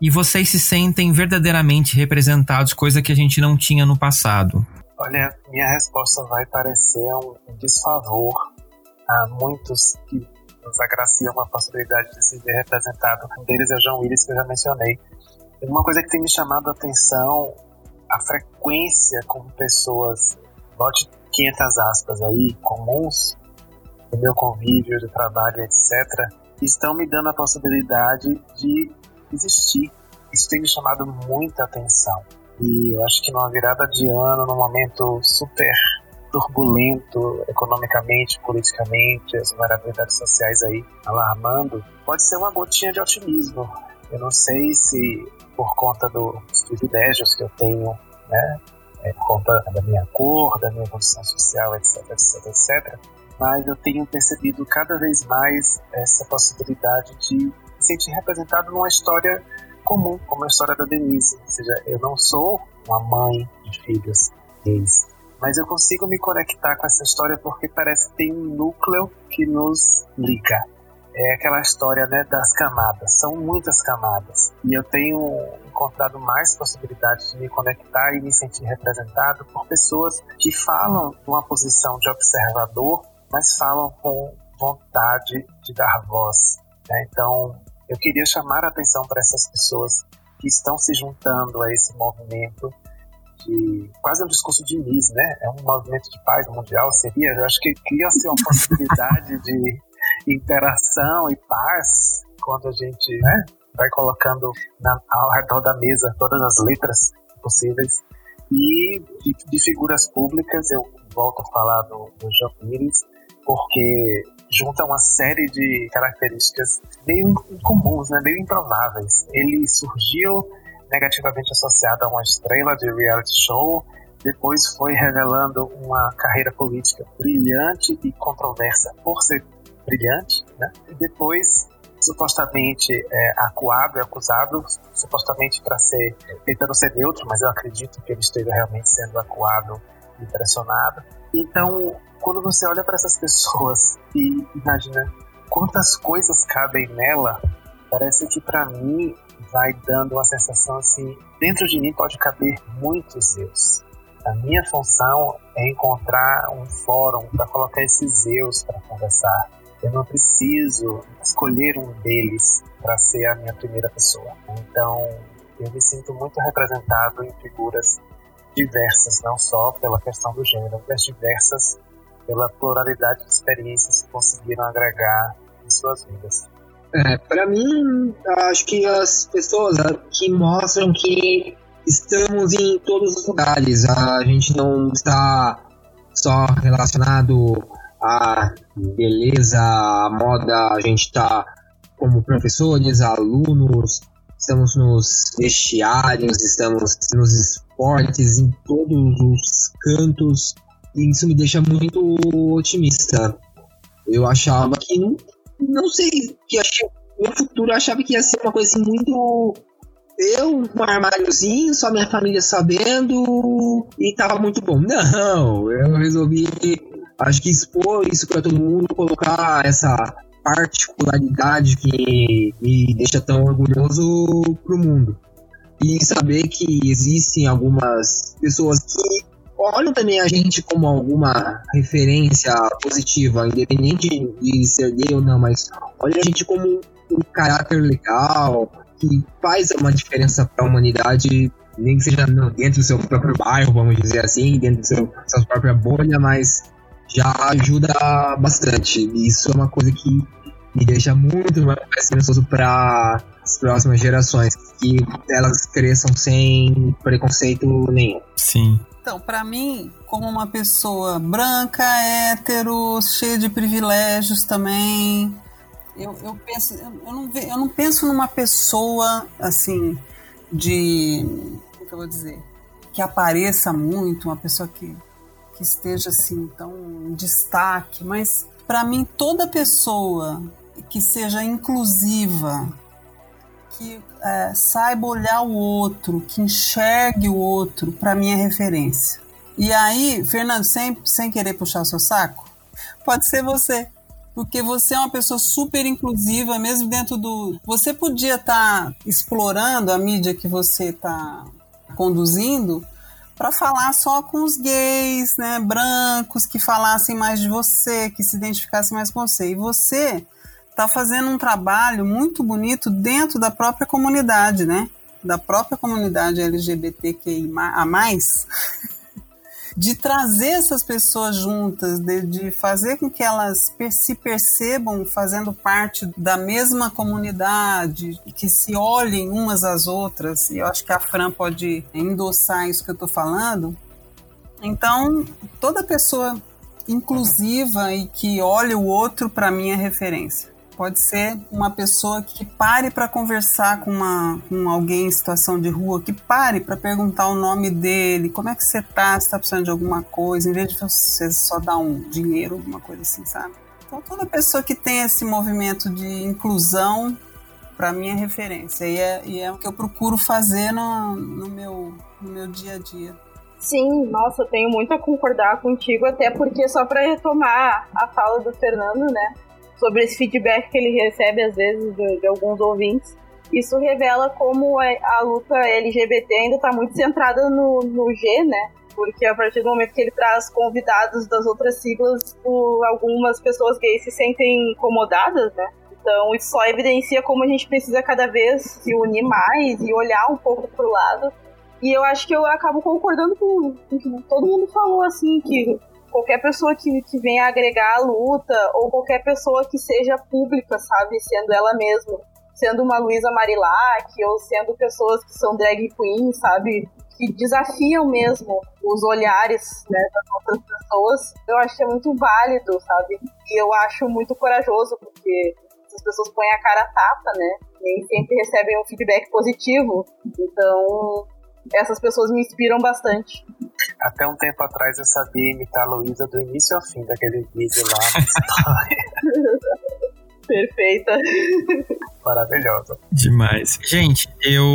e vocês se sentem verdadeiramente representados, coisa que a gente não tinha no passado. Olha, minha resposta vai parecer um, desfavor a muitos que nos agraciam a possibilidade de se ver representado. Um deles é o João Willis, que eu já mencionei. Uma coisa que tem me chamado a atenção, a frequência com pessoas, bote 500 aspas aí, comuns, do meu convívio, do trabalho, etc., estão me dando a possibilidade de existir. Isso tem me chamado muita atenção. E eu acho que numa virada de ano, num momento super turbulento economicamente, politicamente, as vulnerabilidades sociais aí alarmando, pode ser uma gotinha de otimismo. Eu não sei se por conta dos privilégios que eu tenho, né, é, por conta da minha cor, da minha condição social, etc, etc, etc, mas eu tenho percebido cada vez mais essa possibilidade de sentir representado numa história comum, como a história da Denise. Ou seja, eu não sou uma mãe de filhos gays, mas eu consigo me conectar com essa história porque parece que tem um núcleo que nos liga. É aquela história né, das camadas, são muitas camadas. E eu tenho encontrado mais possibilidades de me conectar e me sentir representado por pessoas que falam de uma posição de observador, mas falam com vontade de dar voz. Né? Então, eu queria chamar a atenção para essas pessoas que estão se juntando a esse movimento de quase um discurso de Miss, né? É um movimento de paz mundial, seria? Eu acho que cria-se uma [LAUGHS] possibilidade de interação e paz quando a gente né, vai colocando na, ao redor da mesa todas as letras possíveis. E de, de figuras públicas, eu volto a falar do, do João Pires, porque junta uma série de características meio incomuns, né, meio improváveis. Ele surgiu negativamente associado a uma estrela de reality show, depois foi revelando uma carreira política brilhante e controversa por ser brilhante, né? E depois supostamente é, acuado e acusado, supostamente para ser tentando ser neutro, mas eu acredito que ele esteja realmente sendo acuado e pressionado. Então, quando você olha para essas pessoas [LAUGHS] e imagina quantas coisas cabem nela, parece que para mim vai dando uma sensação assim, dentro de mim pode caber muitos Zeus. A minha função é encontrar um fórum para colocar esses Zeus para conversar. Eu não preciso escolher um deles para ser a minha primeira pessoa. Então, eu me sinto muito representado em figuras diversas, não só pela questão do gênero, mas diversas pela pluralidade de experiências que conseguiram agregar em suas vidas. É, para mim, acho que as pessoas que mostram que estamos em todos os lugares, a gente não está só relacionado à beleza, à moda, a gente está como professores, alunos, estamos nos vestiários, estamos nos esportes, em todos os cantos, e isso me deixa muito otimista. Eu achava que não, não sei, que achei, no futuro eu achava que ia ser uma coisa assim muito eu, um armáriozinho, só minha família sabendo e tava muito bom. Não, eu resolvi, acho que expor isso para todo mundo, colocar essa particularidade que me deixa tão orgulhoso pro mundo. E saber que existem algumas pessoas que olham também a gente como alguma referência positiva, independente de ser gay ou não, mas olham a gente como um caráter legal, que faz uma diferença para a humanidade, nem que seja dentro do seu próprio bairro, vamos dizer assim, dentro da sua própria bolha, mas já ajuda bastante. Isso é uma coisa que me deixa muito mais esperançoso para as próximas gerações, que elas cresçam sem preconceito nenhum. Sim. Então, para mim, como uma pessoa branca, hétero, cheia de privilégios também, eu, eu penso, eu não, eu não penso numa pessoa assim de, como que eu vou dizer, que apareça muito, uma pessoa que, que esteja assim tão em destaque, mas para mim toda pessoa que seja inclusiva, que é, saiba olhar o outro, que enxergue o outro, para mim é referência. E aí, Fernando, sem, sem querer puxar o seu saco, pode ser você porque você é uma pessoa super inclusiva, mesmo dentro do. Você podia estar tá explorando a mídia que você está conduzindo para falar só com os gays, né, brancos, que falassem mais de você, que se identificassem mais com você. E você está fazendo um trabalho muito bonito dentro da própria comunidade, né? Da própria comunidade LGBTQI a mais. [LAUGHS] de trazer essas pessoas juntas, de, de fazer com que elas se percebam fazendo parte da mesma comunidade, que se olhem umas às outras, e eu acho que a Fran pode endossar isso que eu estou falando. Então, toda pessoa inclusiva e que olha o outro, para mim, é referência. Pode ser uma pessoa que pare para conversar com, uma, com alguém em situação de rua, que pare para perguntar o nome dele, como é que você tá, se tá precisando de alguma coisa, em vez de você só dar um dinheiro, alguma coisa assim, sabe? Então toda pessoa que tem esse movimento de inclusão, para mim é referência. E é, e é o que eu procuro fazer no, no, meu, no meu dia a dia. Sim, nossa, tenho muito a concordar contigo, até porque só para retomar a fala do Fernando, né? Sobre esse feedback que ele recebe às vezes de, de alguns ouvintes. Isso revela como é, a luta LGBT ainda está muito centrada no, no G, né? Porque a partir do momento que ele traz convidados das outras siglas, o, algumas pessoas gays se sentem incomodadas, né? Então isso só evidencia como a gente precisa cada vez se unir mais e olhar um pouco pro lado. E eu acho que eu acabo concordando com o que todo mundo falou, assim, que qualquer pessoa que, que venha agregar a luta, ou qualquer pessoa que seja pública, sabe? Sendo ela mesma. Sendo uma Luísa Marilac, ou sendo pessoas que são drag queens, sabe? Que desafiam mesmo os olhares né, das outras pessoas. Eu acho que é muito válido, sabe? E eu acho muito corajoso, porque as pessoas põem a cara a tapa, né? Nem sempre recebem um feedback positivo. Então, essas pessoas me inspiram bastante. Até um tempo atrás eu sabia imitar a Luísa do início ao fim daquele vídeo lá. [LAUGHS] Perfeita. Maravilhosa. Demais. Gente, eu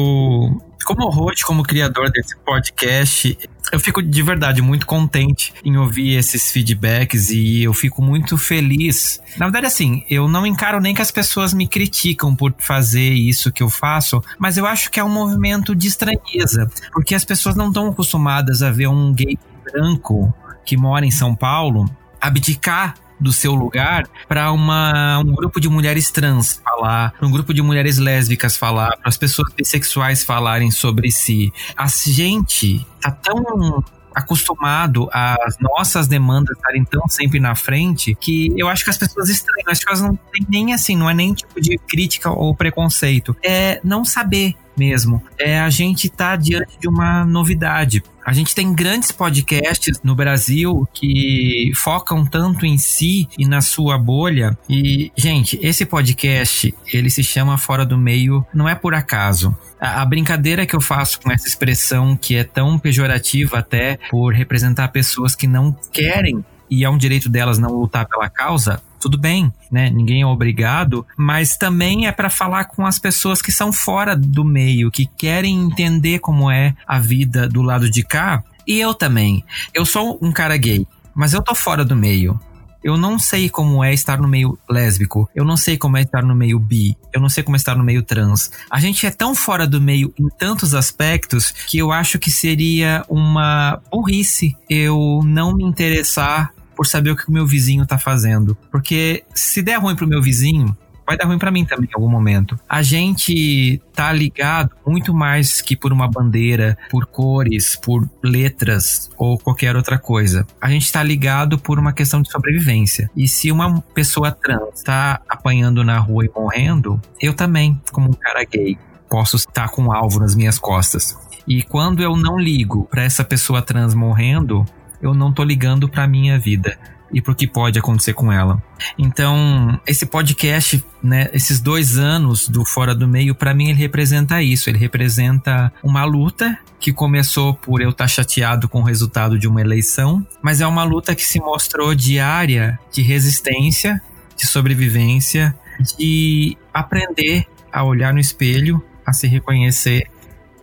como host, como criador desse podcast, eu fico de verdade muito contente em ouvir esses feedbacks e eu fico muito feliz. Na verdade, assim, eu não encaro nem que as pessoas me criticam por fazer isso que eu faço, mas eu acho que é um movimento de estranheza, porque as pessoas não estão acostumadas a ver um gay branco que mora em São Paulo abdicar do seu lugar para um grupo de mulheres trans falar, um grupo de mulheres lésbicas falar, para as pessoas bissexuais falarem sobre si. A gente tá tão acostumado às nossas demandas estarem tão sempre na frente que eu acho que as pessoas estranham. Acho que elas não têm nem assim, não é nem tipo de crítica ou preconceito. É não saber mesmo. É a gente tá diante de uma novidade. A gente tem grandes podcasts no Brasil que focam tanto em si e na sua bolha. E, gente, esse podcast, ele se chama Fora do Meio, não é por acaso. A, a brincadeira que eu faço com essa expressão, que é tão pejorativa até por representar pessoas que não querem e é um direito delas não lutar pela causa, tudo bem, né? Ninguém é obrigado, mas também é para falar com as pessoas que são fora do meio, que querem entender como é a vida do lado de cá. E eu também. Eu sou um cara gay, mas eu tô fora do meio. Eu não sei como é estar no meio lésbico. Eu não sei como é estar no meio bi. Eu não sei como é estar no meio trans. A gente é tão fora do meio em tantos aspectos que eu acho que seria uma burrice eu não me interessar por saber o que o meu vizinho tá fazendo. Porque se der ruim pro meu vizinho, vai dar ruim para mim também em algum momento. A gente tá ligado muito mais que por uma bandeira, por cores, por letras ou qualquer outra coisa. A gente tá ligado por uma questão de sobrevivência. E se uma pessoa trans tá apanhando na rua e morrendo, eu também, como um cara gay, posso estar com um alvo nas minhas costas. E quando eu não ligo para essa pessoa trans morrendo, eu não tô ligando para minha vida e pro que pode acontecer com ela. Então, esse podcast, né, esses dois anos do Fora do Meio, para mim ele representa isso. Ele representa uma luta que começou por eu estar tá chateado com o resultado de uma eleição, mas é uma luta que se mostrou diária de resistência, de sobrevivência, de aprender a olhar no espelho, a se reconhecer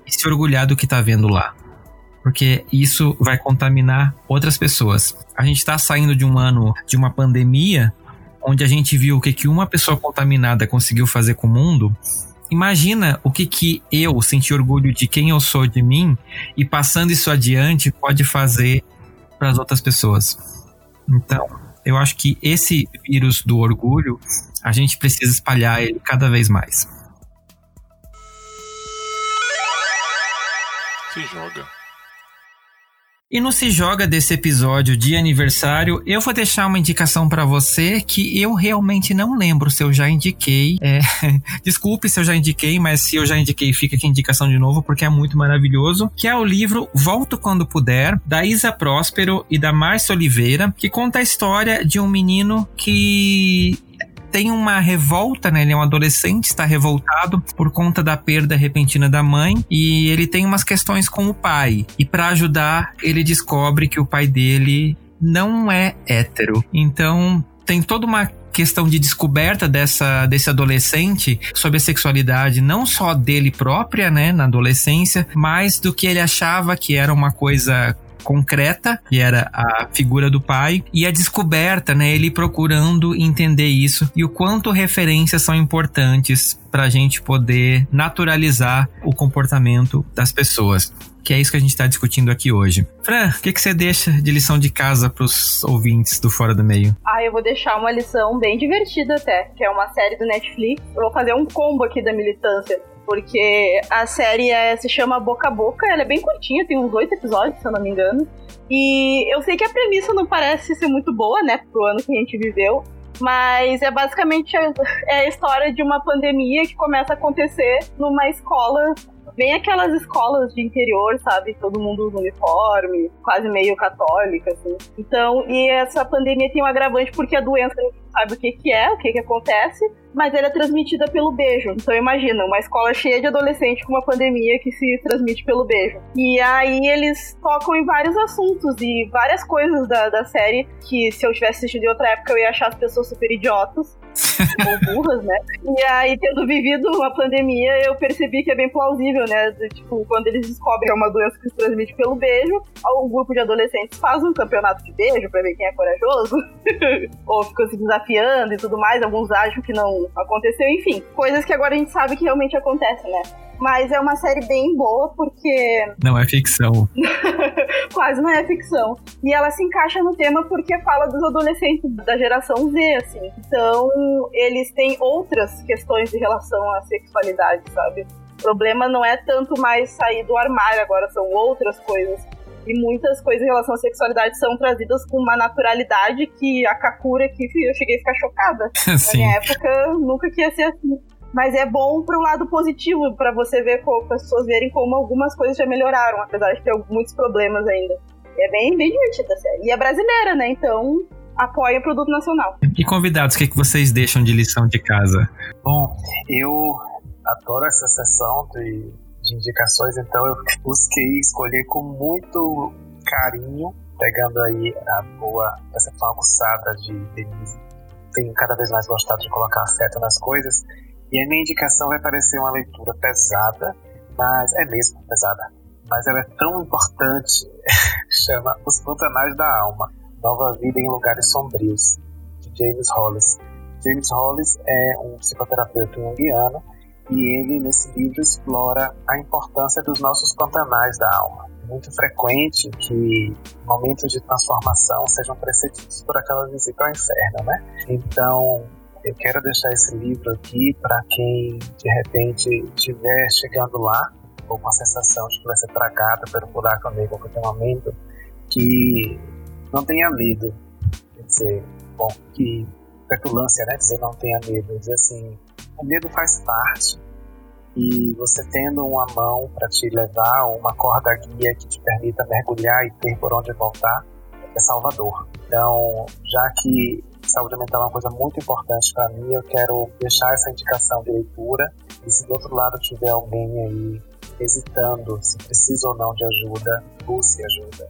e se orgulhar do que está vendo lá porque isso vai contaminar outras pessoas. A gente está saindo de um ano de uma pandemia onde a gente viu o que, que uma pessoa contaminada conseguiu fazer com o mundo. Imagina o que, que eu, sentir orgulho de quem eu sou de mim e passando isso adiante pode fazer para as outras pessoas. Então, eu acho que esse vírus do orgulho, a gente precisa espalhar ele cada vez mais. Se joga. E no Se Joga desse episódio de aniversário, eu vou deixar uma indicação para você que eu realmente não lembro se eu já indiquei. É, [LAUGHS] desculpe se eu já indiquei, mas se eu já indiquei, fica aqui a indicação de novo, porque é muito maravilhoso. Que é o livro Volto Quando Puder, da Isa Próspero e da Márcia Oliveira, que conta a história de um menino que tem uma revolta, né? Ele é um adolescente, está revoltado por conta da perda repentina da mãe e ele tem umas questões com o pai. E para ajudar, ele descobre que o pai dele não é hétero. Então, tem toda uma questão de descoberta dessa, desse adolescente sobre a sexualidade, não só dele própria, né, na adolescência, mas do que ele achava que era uma coisa concreta, que era a figura do pai, e a descoberta, né? Ele procurando entender isso e o quanto referências são importantes para a gente poder naturalizar o comportamento das pessoas que é isso que a gente está discutindo aqui hoje. Fran, o que, que você deixa de lição de casa para os ouvintes do Fora do Meio? Ah, eu vou deixar uma lição bem divertida até, que é uma série do Netflix. Eu vou fazer um combo aqui da militância porque a série é, se chama Boca a Boca, ela é bem curtinha, tem uns oito episódios, se eu não me engano. E eu sei que a premissa não parece ser muito boa, né, pro ano que a gente viveu, mas é basicamente a, é a história de uma pandemia que começa a acontecer numa escola bem aquelas escolas de interior, sabe? Todo mundo no uniforme, quase meio católica, assim. Então, e essa pandemia tem um agravante porque a doença não sabe o que, que é, o que, que acontece, mas ela é transmitida pelo beijo. Então imagina, uma escola cheia de adolescentes com uma pandemia que se transmite pelo beijo. E aí eles tocam em vários assuntos e várias coisas da, da série que se eu tivesse assistido em outra época eu ia achar as pessoas super idiotas. [LAUGHS] ou burras, né? E aí, tendo vivido uma pandemia, eu percebi que é bem plausível, né? De, tipo, quando eles descobrem que é uma doença que se transmite pelo beijo, um grupo de adolescentes faz um campeonato de beijo pra ver quem é corajoso, [LAUGHS] ou ficam se desafiando e tudo mais. Alguns acham que não aconteceu, enfim, coisas que agora a gente sabe que realmente acontecem, né? Mas é uma série bem boa porque. Não é ficção. [LAUGHS] Quase não é ficção. E ela se encaixa no tema porque fala dos adolescentes da geração Z, assim. Então, eles têm outras questões de relação à sexualidade, sabe? O problema não é tanto mais sair do armário, agora são outras coisas. E muitas coisas em relação à sexualidade são trazidas com uma naturalidade que a Kakura que eu cheguei a ficar chocada. Sim. [LAUGHS] Na minha época, nunca que ia ser assim. Mas é bom pro lado positivo, para você ver como as pessoas verem como algumas coisas já melhoraram, apesar de ter muitos problemas ainda. É bem, bem divertida a série. E é brasileira, né? Então apoia o produto nacional. E convidados, o que, que vocês deixam de lição de casa? Bom, eu adoro essa sessão de de indicações, então eu busquei escolher com muito carinho, pegando aí a boa, essa aguçada de Denise tenho cada vez mais gostado de colocar afeto nas coisas. E a minha indicação vai parecer uma leitura pesada, mas é mesmo pesada. Mas ela é tão importante. [LAUGHS] chama Os Pantanais da Alma Nova Vida em Lugares Sombrios, de James Hollis. James Hollis é um psicoterapeuta junguiano e ele, nesse livro, explora a importância dos nossos pantanais da alma. É muito frequente que momentos de transformação sejam precedidos por aquela visita ao inferno, né? Então, eu quero deixar esse livro aqui para quem de repente estiver chegando lá ou com a sensação de que vai ser tragado pelo buraco negro a qualquer momento, que não tenha medo. Quer dizer, bom, que petulância, né? Dizer não tenha medo. Dizer assim, o medo faz parte. E você tendo uma mão para te levar, uma corda guia que te permita mergulhar e ter por onde voltar, é salvador. Então, já que saúde mental é uma coisa muito importante para mim, eu quero deixar essa indicação de leitura. E se do outro lado tiver alguém aí hesitando se precisa ou não de ajuda, busque ajuda.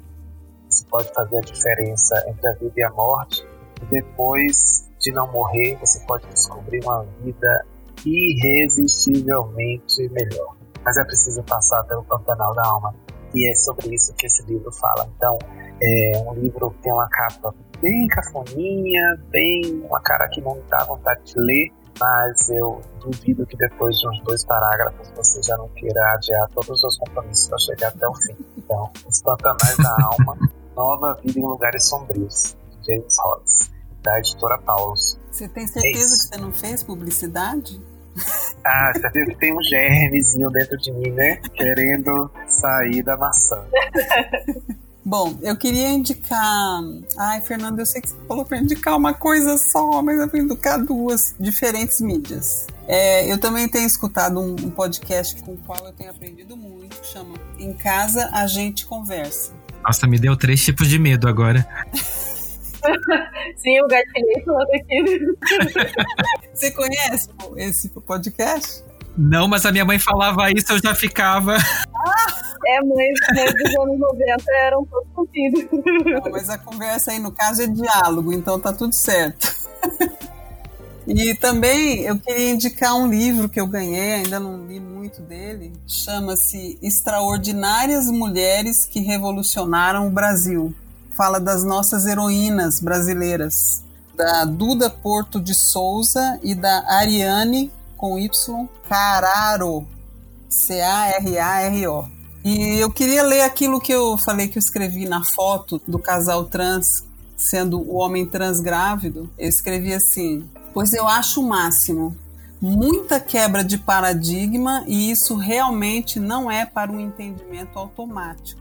Isso pode fazer a diferença entre a vida e a morte. E depois de não morrer, você pode descobrir uma vida irresistivelmente melhor. Mas é preciso passar pelo Pantanal da Alma. E é sobre isso que esse livro fala. Então, é um livro que tem uma capa bem cafoninha, bem uma cara que não dá vontade de ler, mas eu duvido que depois de uns dois parágrafos você já não queira adiar todos os seus compromissos para chegar até o fim. Então, Os Pantanais da Alma, [LAUGHS] Nova Vida em Lugares Sombrios, de James Hollis, da editora Paulus. Você tem certeza é que você não fez publicidade? Ah, você viu que tem um germezinho dentro de mim, né? Querendo sair da maçã. Bom, eu queria indicar. Ai, Fernando, eu sei que você falou para indicar uma coisa só, mas eu vou indicar duas diferentes mídias. É, eu também tenho escutado um, um, podcast com o qual eu tenho aprendido muito, chama Em Casa a Gente Conversa. Nossa, me deu três tipos de medo agora. [LAUGHS] [LAUGHS] Sim, o gatilhei falando aqui. Você conhece esse podcast? Não, mas a minha mãe falava isso, eu já ficava. É, mães, mães dos anos 90 eram todos contidos. Mas a conversa aí, no caso, é diálogo, então tá tudo certo. [LAUGHS] E também eu queria indicar um livro que eu ganhei, ainda não li muito dele, chama-se Extraordinárias Mulheres que Revolucionaram o Brasil. Fala das nossas heroínas brasileiras, da Duda Porto de Souza e da Ariane com Y Cararo, C-A-R-A-R-O. E eu queria ler aquilo que eu falei que eu escrevi na foto do casal trans, sendo o homem trans grávido. Eu escrevi assim: Pois eu acho o máximo. Muita quebra de paradigma e isso realmente não é para um entendimento automático.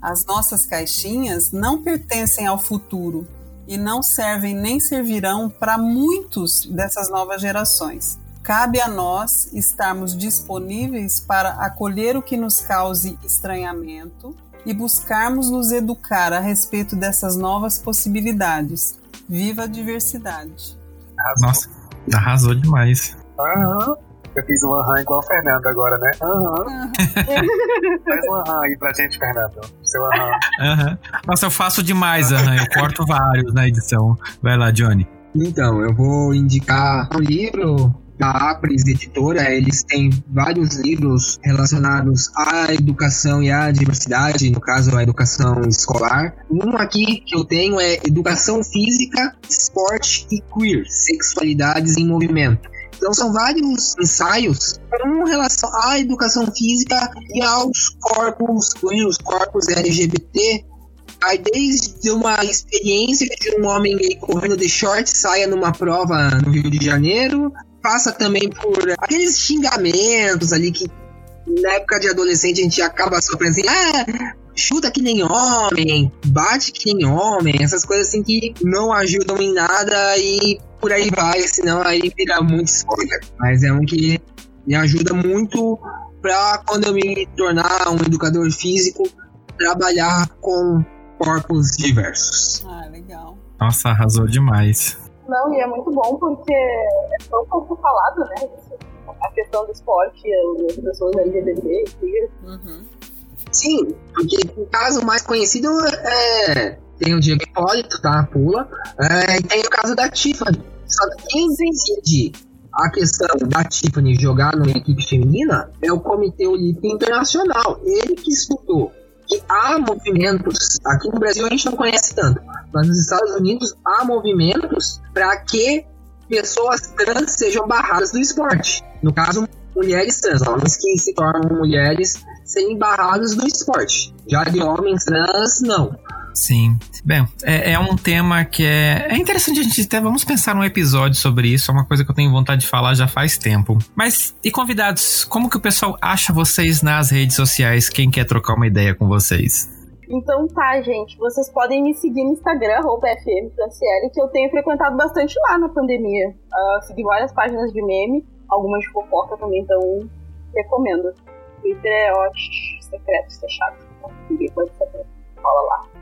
As nossas caixinhas não pertencem ao futuro e não servem nem servirão para muitos dessas novas gerações. Cabe a nós estarmos disponíveis para acolher o que nos cause estranhamento e buscarmos nos educar a respeito dessas novas possibilidades. Viva a diversidade! Arrasou. Nossa, arrasou demais. Aham. Eu fiz um aham igual o Fernando agora, né? Aham. Faz um aham aí pra gente, Fernando. Seu aham. Aham. Nossa, eu faço demais aham. Eu corto vários na edição. Vai lá, Johnny. Então, eu vou indicar um livro da Apres Editora, eles têm vários livros relacionados à educação e à diversidade, no caso, a educação escolar. Um aqui que eu tenho é Educação Física, Esporte e Queer, Sexualidades em Movimento. Então são vários ensaios com relação à educação física e aos corpos queer, os corpos LGBT, Aí desde uma experiência de um homem gay correndo de short saia numa prova no Rio de Janeiro, passa também por aqueles xingamentos ali que na época de adolescente a gente acaba sofrendo assim, ah, chuta que nem homem, bate que nem homem, essas coisas assim que não ajudam em nada e por aí vai, senão aí vira muito spoiler. Mas é um que me ajuda muito pra quando eu me tornar um educador físico, trabalhar com corpos diversos. Ah, legal. Nossa, arrasou demais. Não, e é muito bom porque é tão pouco falado, né? A questão do esporte, as pessoas LGBT, queer. Uhum. Sim, porque o caso mais conhecido é. Tem o Diego Hipólito, tá? Pula. É, e tem o caso da Tiffany. Que quem decide a questão da Tiffany jogar numa equipe feminina é o Comitê Olímpico Internacional. Ele que estudou que há movimentos, aqui no Brasil a gente não conhece tanto, mas nos Estados Unidos há movimentos para que pessoas trans sejam barradas do esporte. No caso, mulheres trans, homens que se tornam mulheres serem barrados do esporte. Já de homens trans, não. Sim. Bem, é, é, um tema que é, é interessante a gente até. Vamos pensar num episódio sobre isso. É uma coisa que eu tenho vontade de falar já faz tempo. Mas, e convidados, como que o pessoal acha vocês nas redes sociais? Quem quer trocar uma ideia com vocês? Então tá, gente. Vocês podem me seguir no Instagram, FMFranciele, que eu tenho frequentado bastante lá na pandemia. Uh, segui várias páginas de meme, algumas de fofoca também, então recomendo. Twitter é ótimo, secreto, fechado. Então, ninguém pode saber. Fala lá.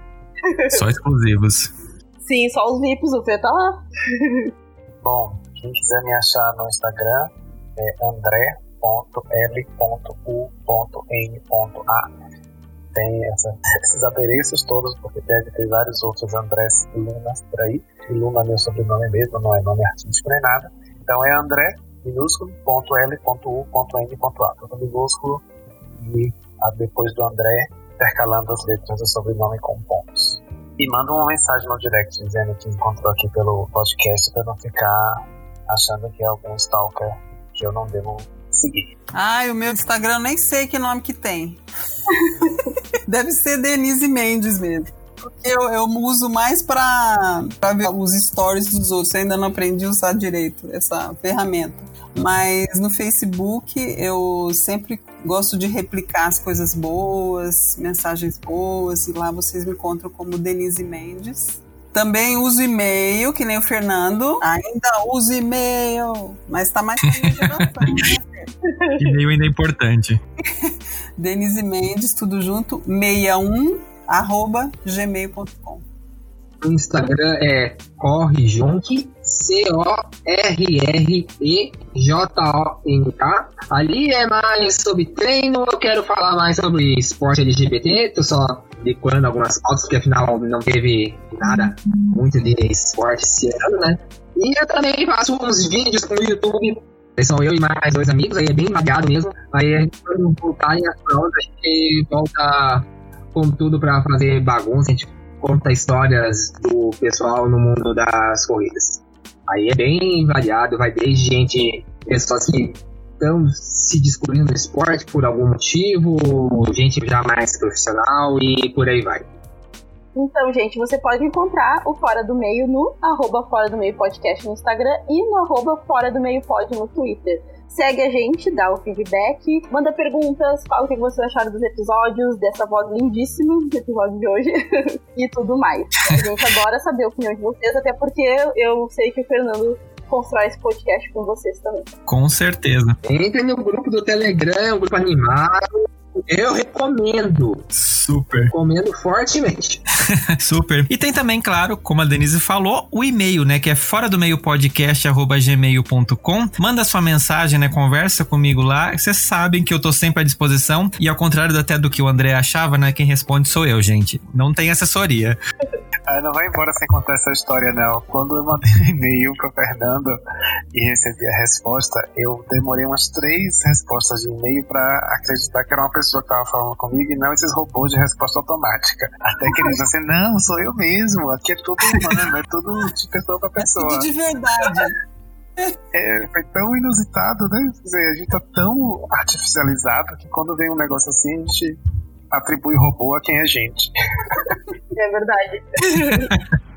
[LAUGHS] Só exclusivos. Sim, só os VIPs, o Fê tá lá. Bom, quem quiser me achar no Instagram é andré.l.u.n.a. Tem essa, [LAUGHS] esses adereços todos, porque deve ter vários outros Andrés Lunas por aí. E Luna é meu sobrenome mesmo, não é nome artístico nem nada. Então é André, minúsculo, ponto L, ponto U, ponto N, ponto A. Tudo minúsculo e depois do André intercalando as letras do sobrenome com pontos. E manda uma mensagem no direct dizendo que encontrou aqui pelo podcast para não ficar achando que é algum stalker que eu não devo seguir. Ai, o meu Instagram nem sei que nome que tem. [LAUGHS] Deve ser Denise Mendes mesmo. Porque eu, eu uso mais para ver os stories dos outros. Eu ainda não aprendi a usar direito essa ferramenta. Mas no Facebook eu sempre gosto de replicar as coisas boas, mensagens boas, e lá vocês me encontram como Denise Mendes. Também uso e-mail, que nem o Fernando. Ainda uso e-mail, mas tá mais geração, né? [LAUGHS] E-mail ainda é importante. [LAUGHS] Denise Mendes, tudo junto, 61 arroba gmail.com. O Instagram é correjonk, C-O-R-R-E-J-O-N-K. Ali é mais sobre treino, eu quero falar mais sobre esporte LGBT, tô só decorando algumas fotos, porque afinal não teve nada muito de esporte esse ano, né? E eu também faço uns vídeos no YouTube são eu e mais dois amigos, aí é bem variado mesmo. Aí quando voltarem as provas, a gente volta com tudo para fazer bagunça, a gente conta histórias do pessoal no mundo das corridas. Aí é bem variado, vai desde gente, pessoas que estão se descobrindo no esporte por algum motivo, gente já mais profissional e por aí vai. Então, gente, você pode encontrar o Fora do Meio no arroba Fora do Meio Podcast no Instagram e no arroba Fora do Meio Pod no Twitter. Segue a gente, dá o feedback, manda perguntas, fala o que vocês acharam dos episódios, dessa voz lindíssima do episódio de hoje [LAUGHS] e tudo mais. A gente adora saber a opinião de vocês, até porque eu sei que o Fernando constrói esse podcast com vocês também. Com certeza. Entre no grupo do Telegram, um grupo animado. Eu recomendo. Super. Recomendo fortemente. [LAUGHS] Super. E tem também, claro, como a Denise falou, o e-mail, né? Que é fora do meio podcast, gmail.com. Manda sua mensagem, né? Conversa comigo lá. Vocês sabem que eu tô sempre à disposição. E ao contrário até do que o André achava, né? Quem responde sou eu, gente. Não tem assessoria. Ah, não vai embora sem contar essa história, não. Quando eu mandei um e-mail pro Fernando e recebi a resposta, eu demorei umas três respostas de e-mail para acreditar que era uma pessoa que tava falando comigo e não esses robôs de resposta automática. Até que ele disse assim: não, sou eu mesmo, aqui é tudo humano, é tudo de pessoa pra pessoa. É tudo de verdade. É, foi tão inusitado, né? Quer dizer, a gente tá tão artificializado que quando vem um negócio assim, a gente atribui robô a quem é gente. [LAUGHS] É verdade.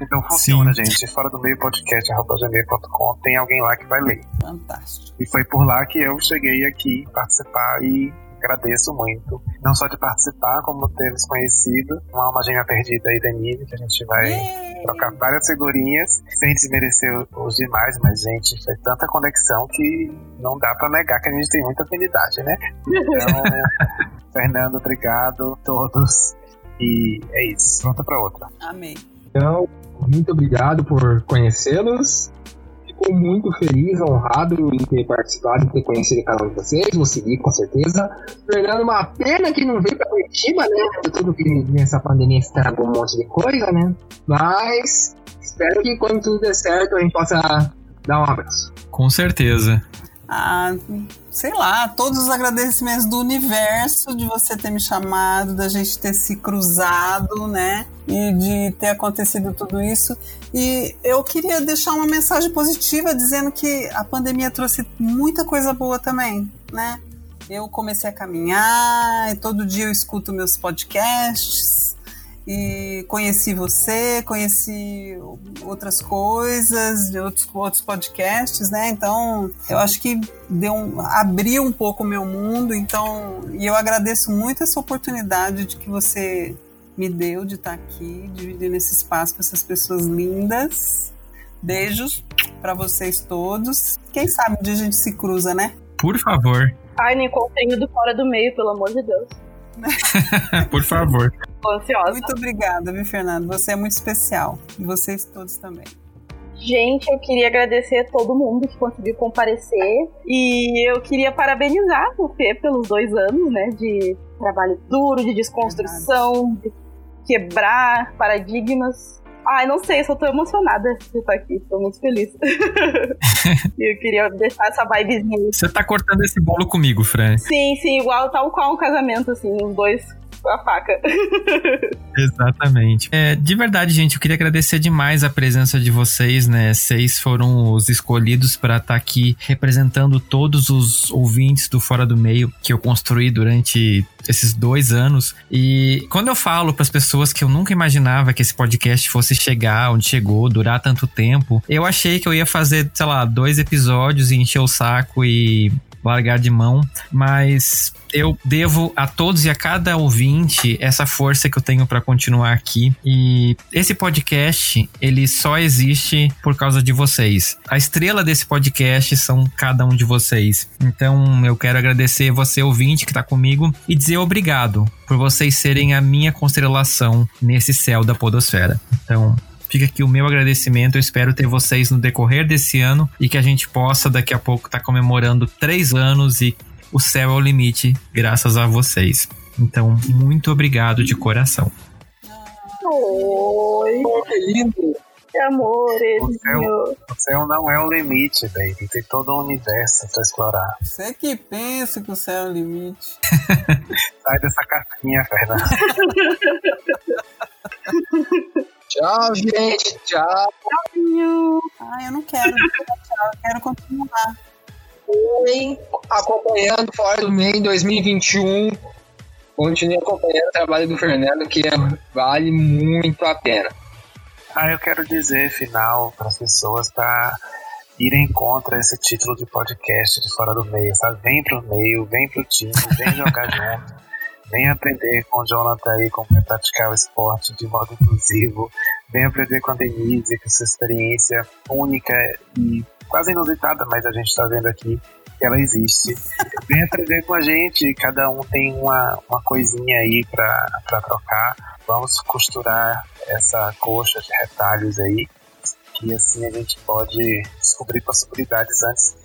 então funciona, Sim. gente. Fora do meio podcast, gmail.com, tem alguém lá que vai ler. Fantástico. E foi por lá que eu cheguei aqui participar e agradeço muito. Não só de participar, como ter nos conhecido. Uma alma gêmea perdida aí, Denise, que a gente vai yeah. trocar várias figurinhas, sem desmerecer os demais, mas, gente, foi tanta conexão que não dá para negar que a gente tem muita afinidade, né? Então, [LAUGHS] Fernando, obrigado, todos. E é isso. Pronta para outra. Amém. Então, muito obrigado por conhecê-los fico muito feliz, honrado em ter participado, em ter conhecido cada um de vocês. Vou seguir com certeza. Fernando, uma pena que não veio pra Curitiba, né? Tudo que nessa pandemia estragou um monte de coisa, né? Mas espero que quando tudo der certo a gente possa Dá um abraço. Com certeza. Ah, sei lá, todos os agradecimentos do universo de você ter me chamado, da gente ter se cruzado, né? E de ter acontecido tudo isso. E eu queria deixar uma mensagem positiva dizendo que a pandemia trouxe muita coisa boa também, né? Eu comecei a caminhar, e todo dia eu escuto meus podcasts e conheci você, conheci outras coisas, de outros, outros podcasts, né? Então, eu acho que deu um, abriu um pouco o meu mundo, então, e eu agradeço muito essa oportunidade de que você me deu de estar aqui, dividindo esse espaço com essas pessoas lindas. Beijos para vocês todos. Quem sabe um dia a gente se cruza, né? Por favor. Ai, Nicole, tenho do fora do meio, pelo amor de Deus. [LAUGHS] Por favor. Tô ansiosa. Muito obrigada, viu, Fernando? Você é muito especial. E vocês todos também. Gente, eu queria agradecer a todo mundo que conseguiu comparecer. E eu queria parabenizar o Fê pelos dois anos, né? De trabalho duro, de desconstrução, de quebrar paradigmas. Ai, não sei, só tô emocionada de estar aqui. Tô muito feliz. e [LAUGHS] eu queria deixar essa vibezinha. Você tá cortando esse bolo comigo, Fran. Sim, sim, igual tal qual um casamento, assim, os dois com a faca. [LAUGHS] Exatamente. É, de verdade, gente, eu queria agradecer demais a presença de vocês, né? Vocês foram os escolhidos para estar aqui representando todos os ouvintes do Fora do Meio que eu construí durante esses dois anos. E quando eu falo para as pessoas que eu nunca imaginava que esse podcast fosse chegar onde chegou, durar tanto tempo, eu achei que eu ia fazer, sei lá, dois episódios e encher o saco e largar de mão, mas eu devo a todos e a cada ouvinte essa força que eu tenho para continuar aqui. E esse podcast, ele só existe por causa de vocês. A estrela desse podcast são cada um de vocês. Então, eu quero agradecer você ouvinte que tá comigo e dizer obrigado por vocês serem a minha constelação nesse céu da podosfera. Então, Fica aqui o meu agradecimento. Eu espero ter vocês no decorrer desse ano e que a gente possa daqui a pouco estar comemorando três anos e o céu é o limite, graças a vocês. Então, muito obrigado de coração. Oi, que lindo. que amores, O céu, o céu não é o limite, baby. Tem todo o universo pra explorar. Você que pensa que o céu é o limite. [LAUGHS] Sai dessa casquinha, Fernando. [LAUGHS] Tchau, gente. Tchau. Ah, eu não quero. Tchau, [LAUGHS] eu quero continuar. Continuem acompanhando Fora do Meio em 2021. Continue acompanhando o trabalho do Fernando, que é- vale muito a pena. Ah, eu quero dizer, final, para as pessoas para irem contra esse título de podcast de Fora do Meio, sabe? Vem pro meio, vem pro time, vem jogar [LAUGHS] junto, vem aprender com o Jonathan aí como é praticar o esporte de modo inclusivo, vem aprender com a Denise, com essa experiência única e quase inusitada, mas a gente está vendo aqui que ela existe. [LAUGHS] Vem aprender com a gente, cada um tem uma, uma coisinha aí para trocar. Vamos costurar essa coxa de retalhos aí, que assim a gente pode descobrir possibilidades antes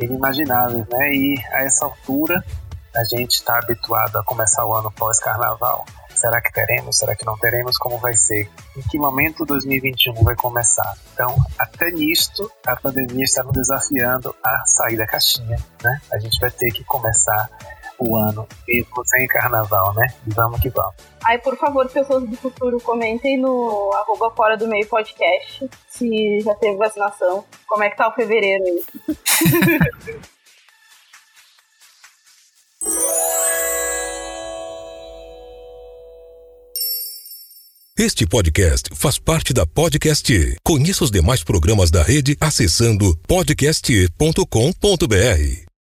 inimagináveis, né? E a essa altura a gente está habituado a começar o ano pós-carnaval. Será que teremos? Será que não teremos? Como vai ser? Em que momento 2021 vai começar? Então, até nisto, a pandemia está nos desafiando a sair da caixinha, né? A gente vai ter que começar o ano mesmo sem carnaval, né? E vamos que vamos. Ai, por favor, pessoas do futuro, comentem no arroba fora do meio podcast se já teve vacinação. Como é que tá o fevereiro aí? [LAUGHS] Este podcast faz parte da Podcast. Conheça os demais programas da rede acessando podcast.com.br.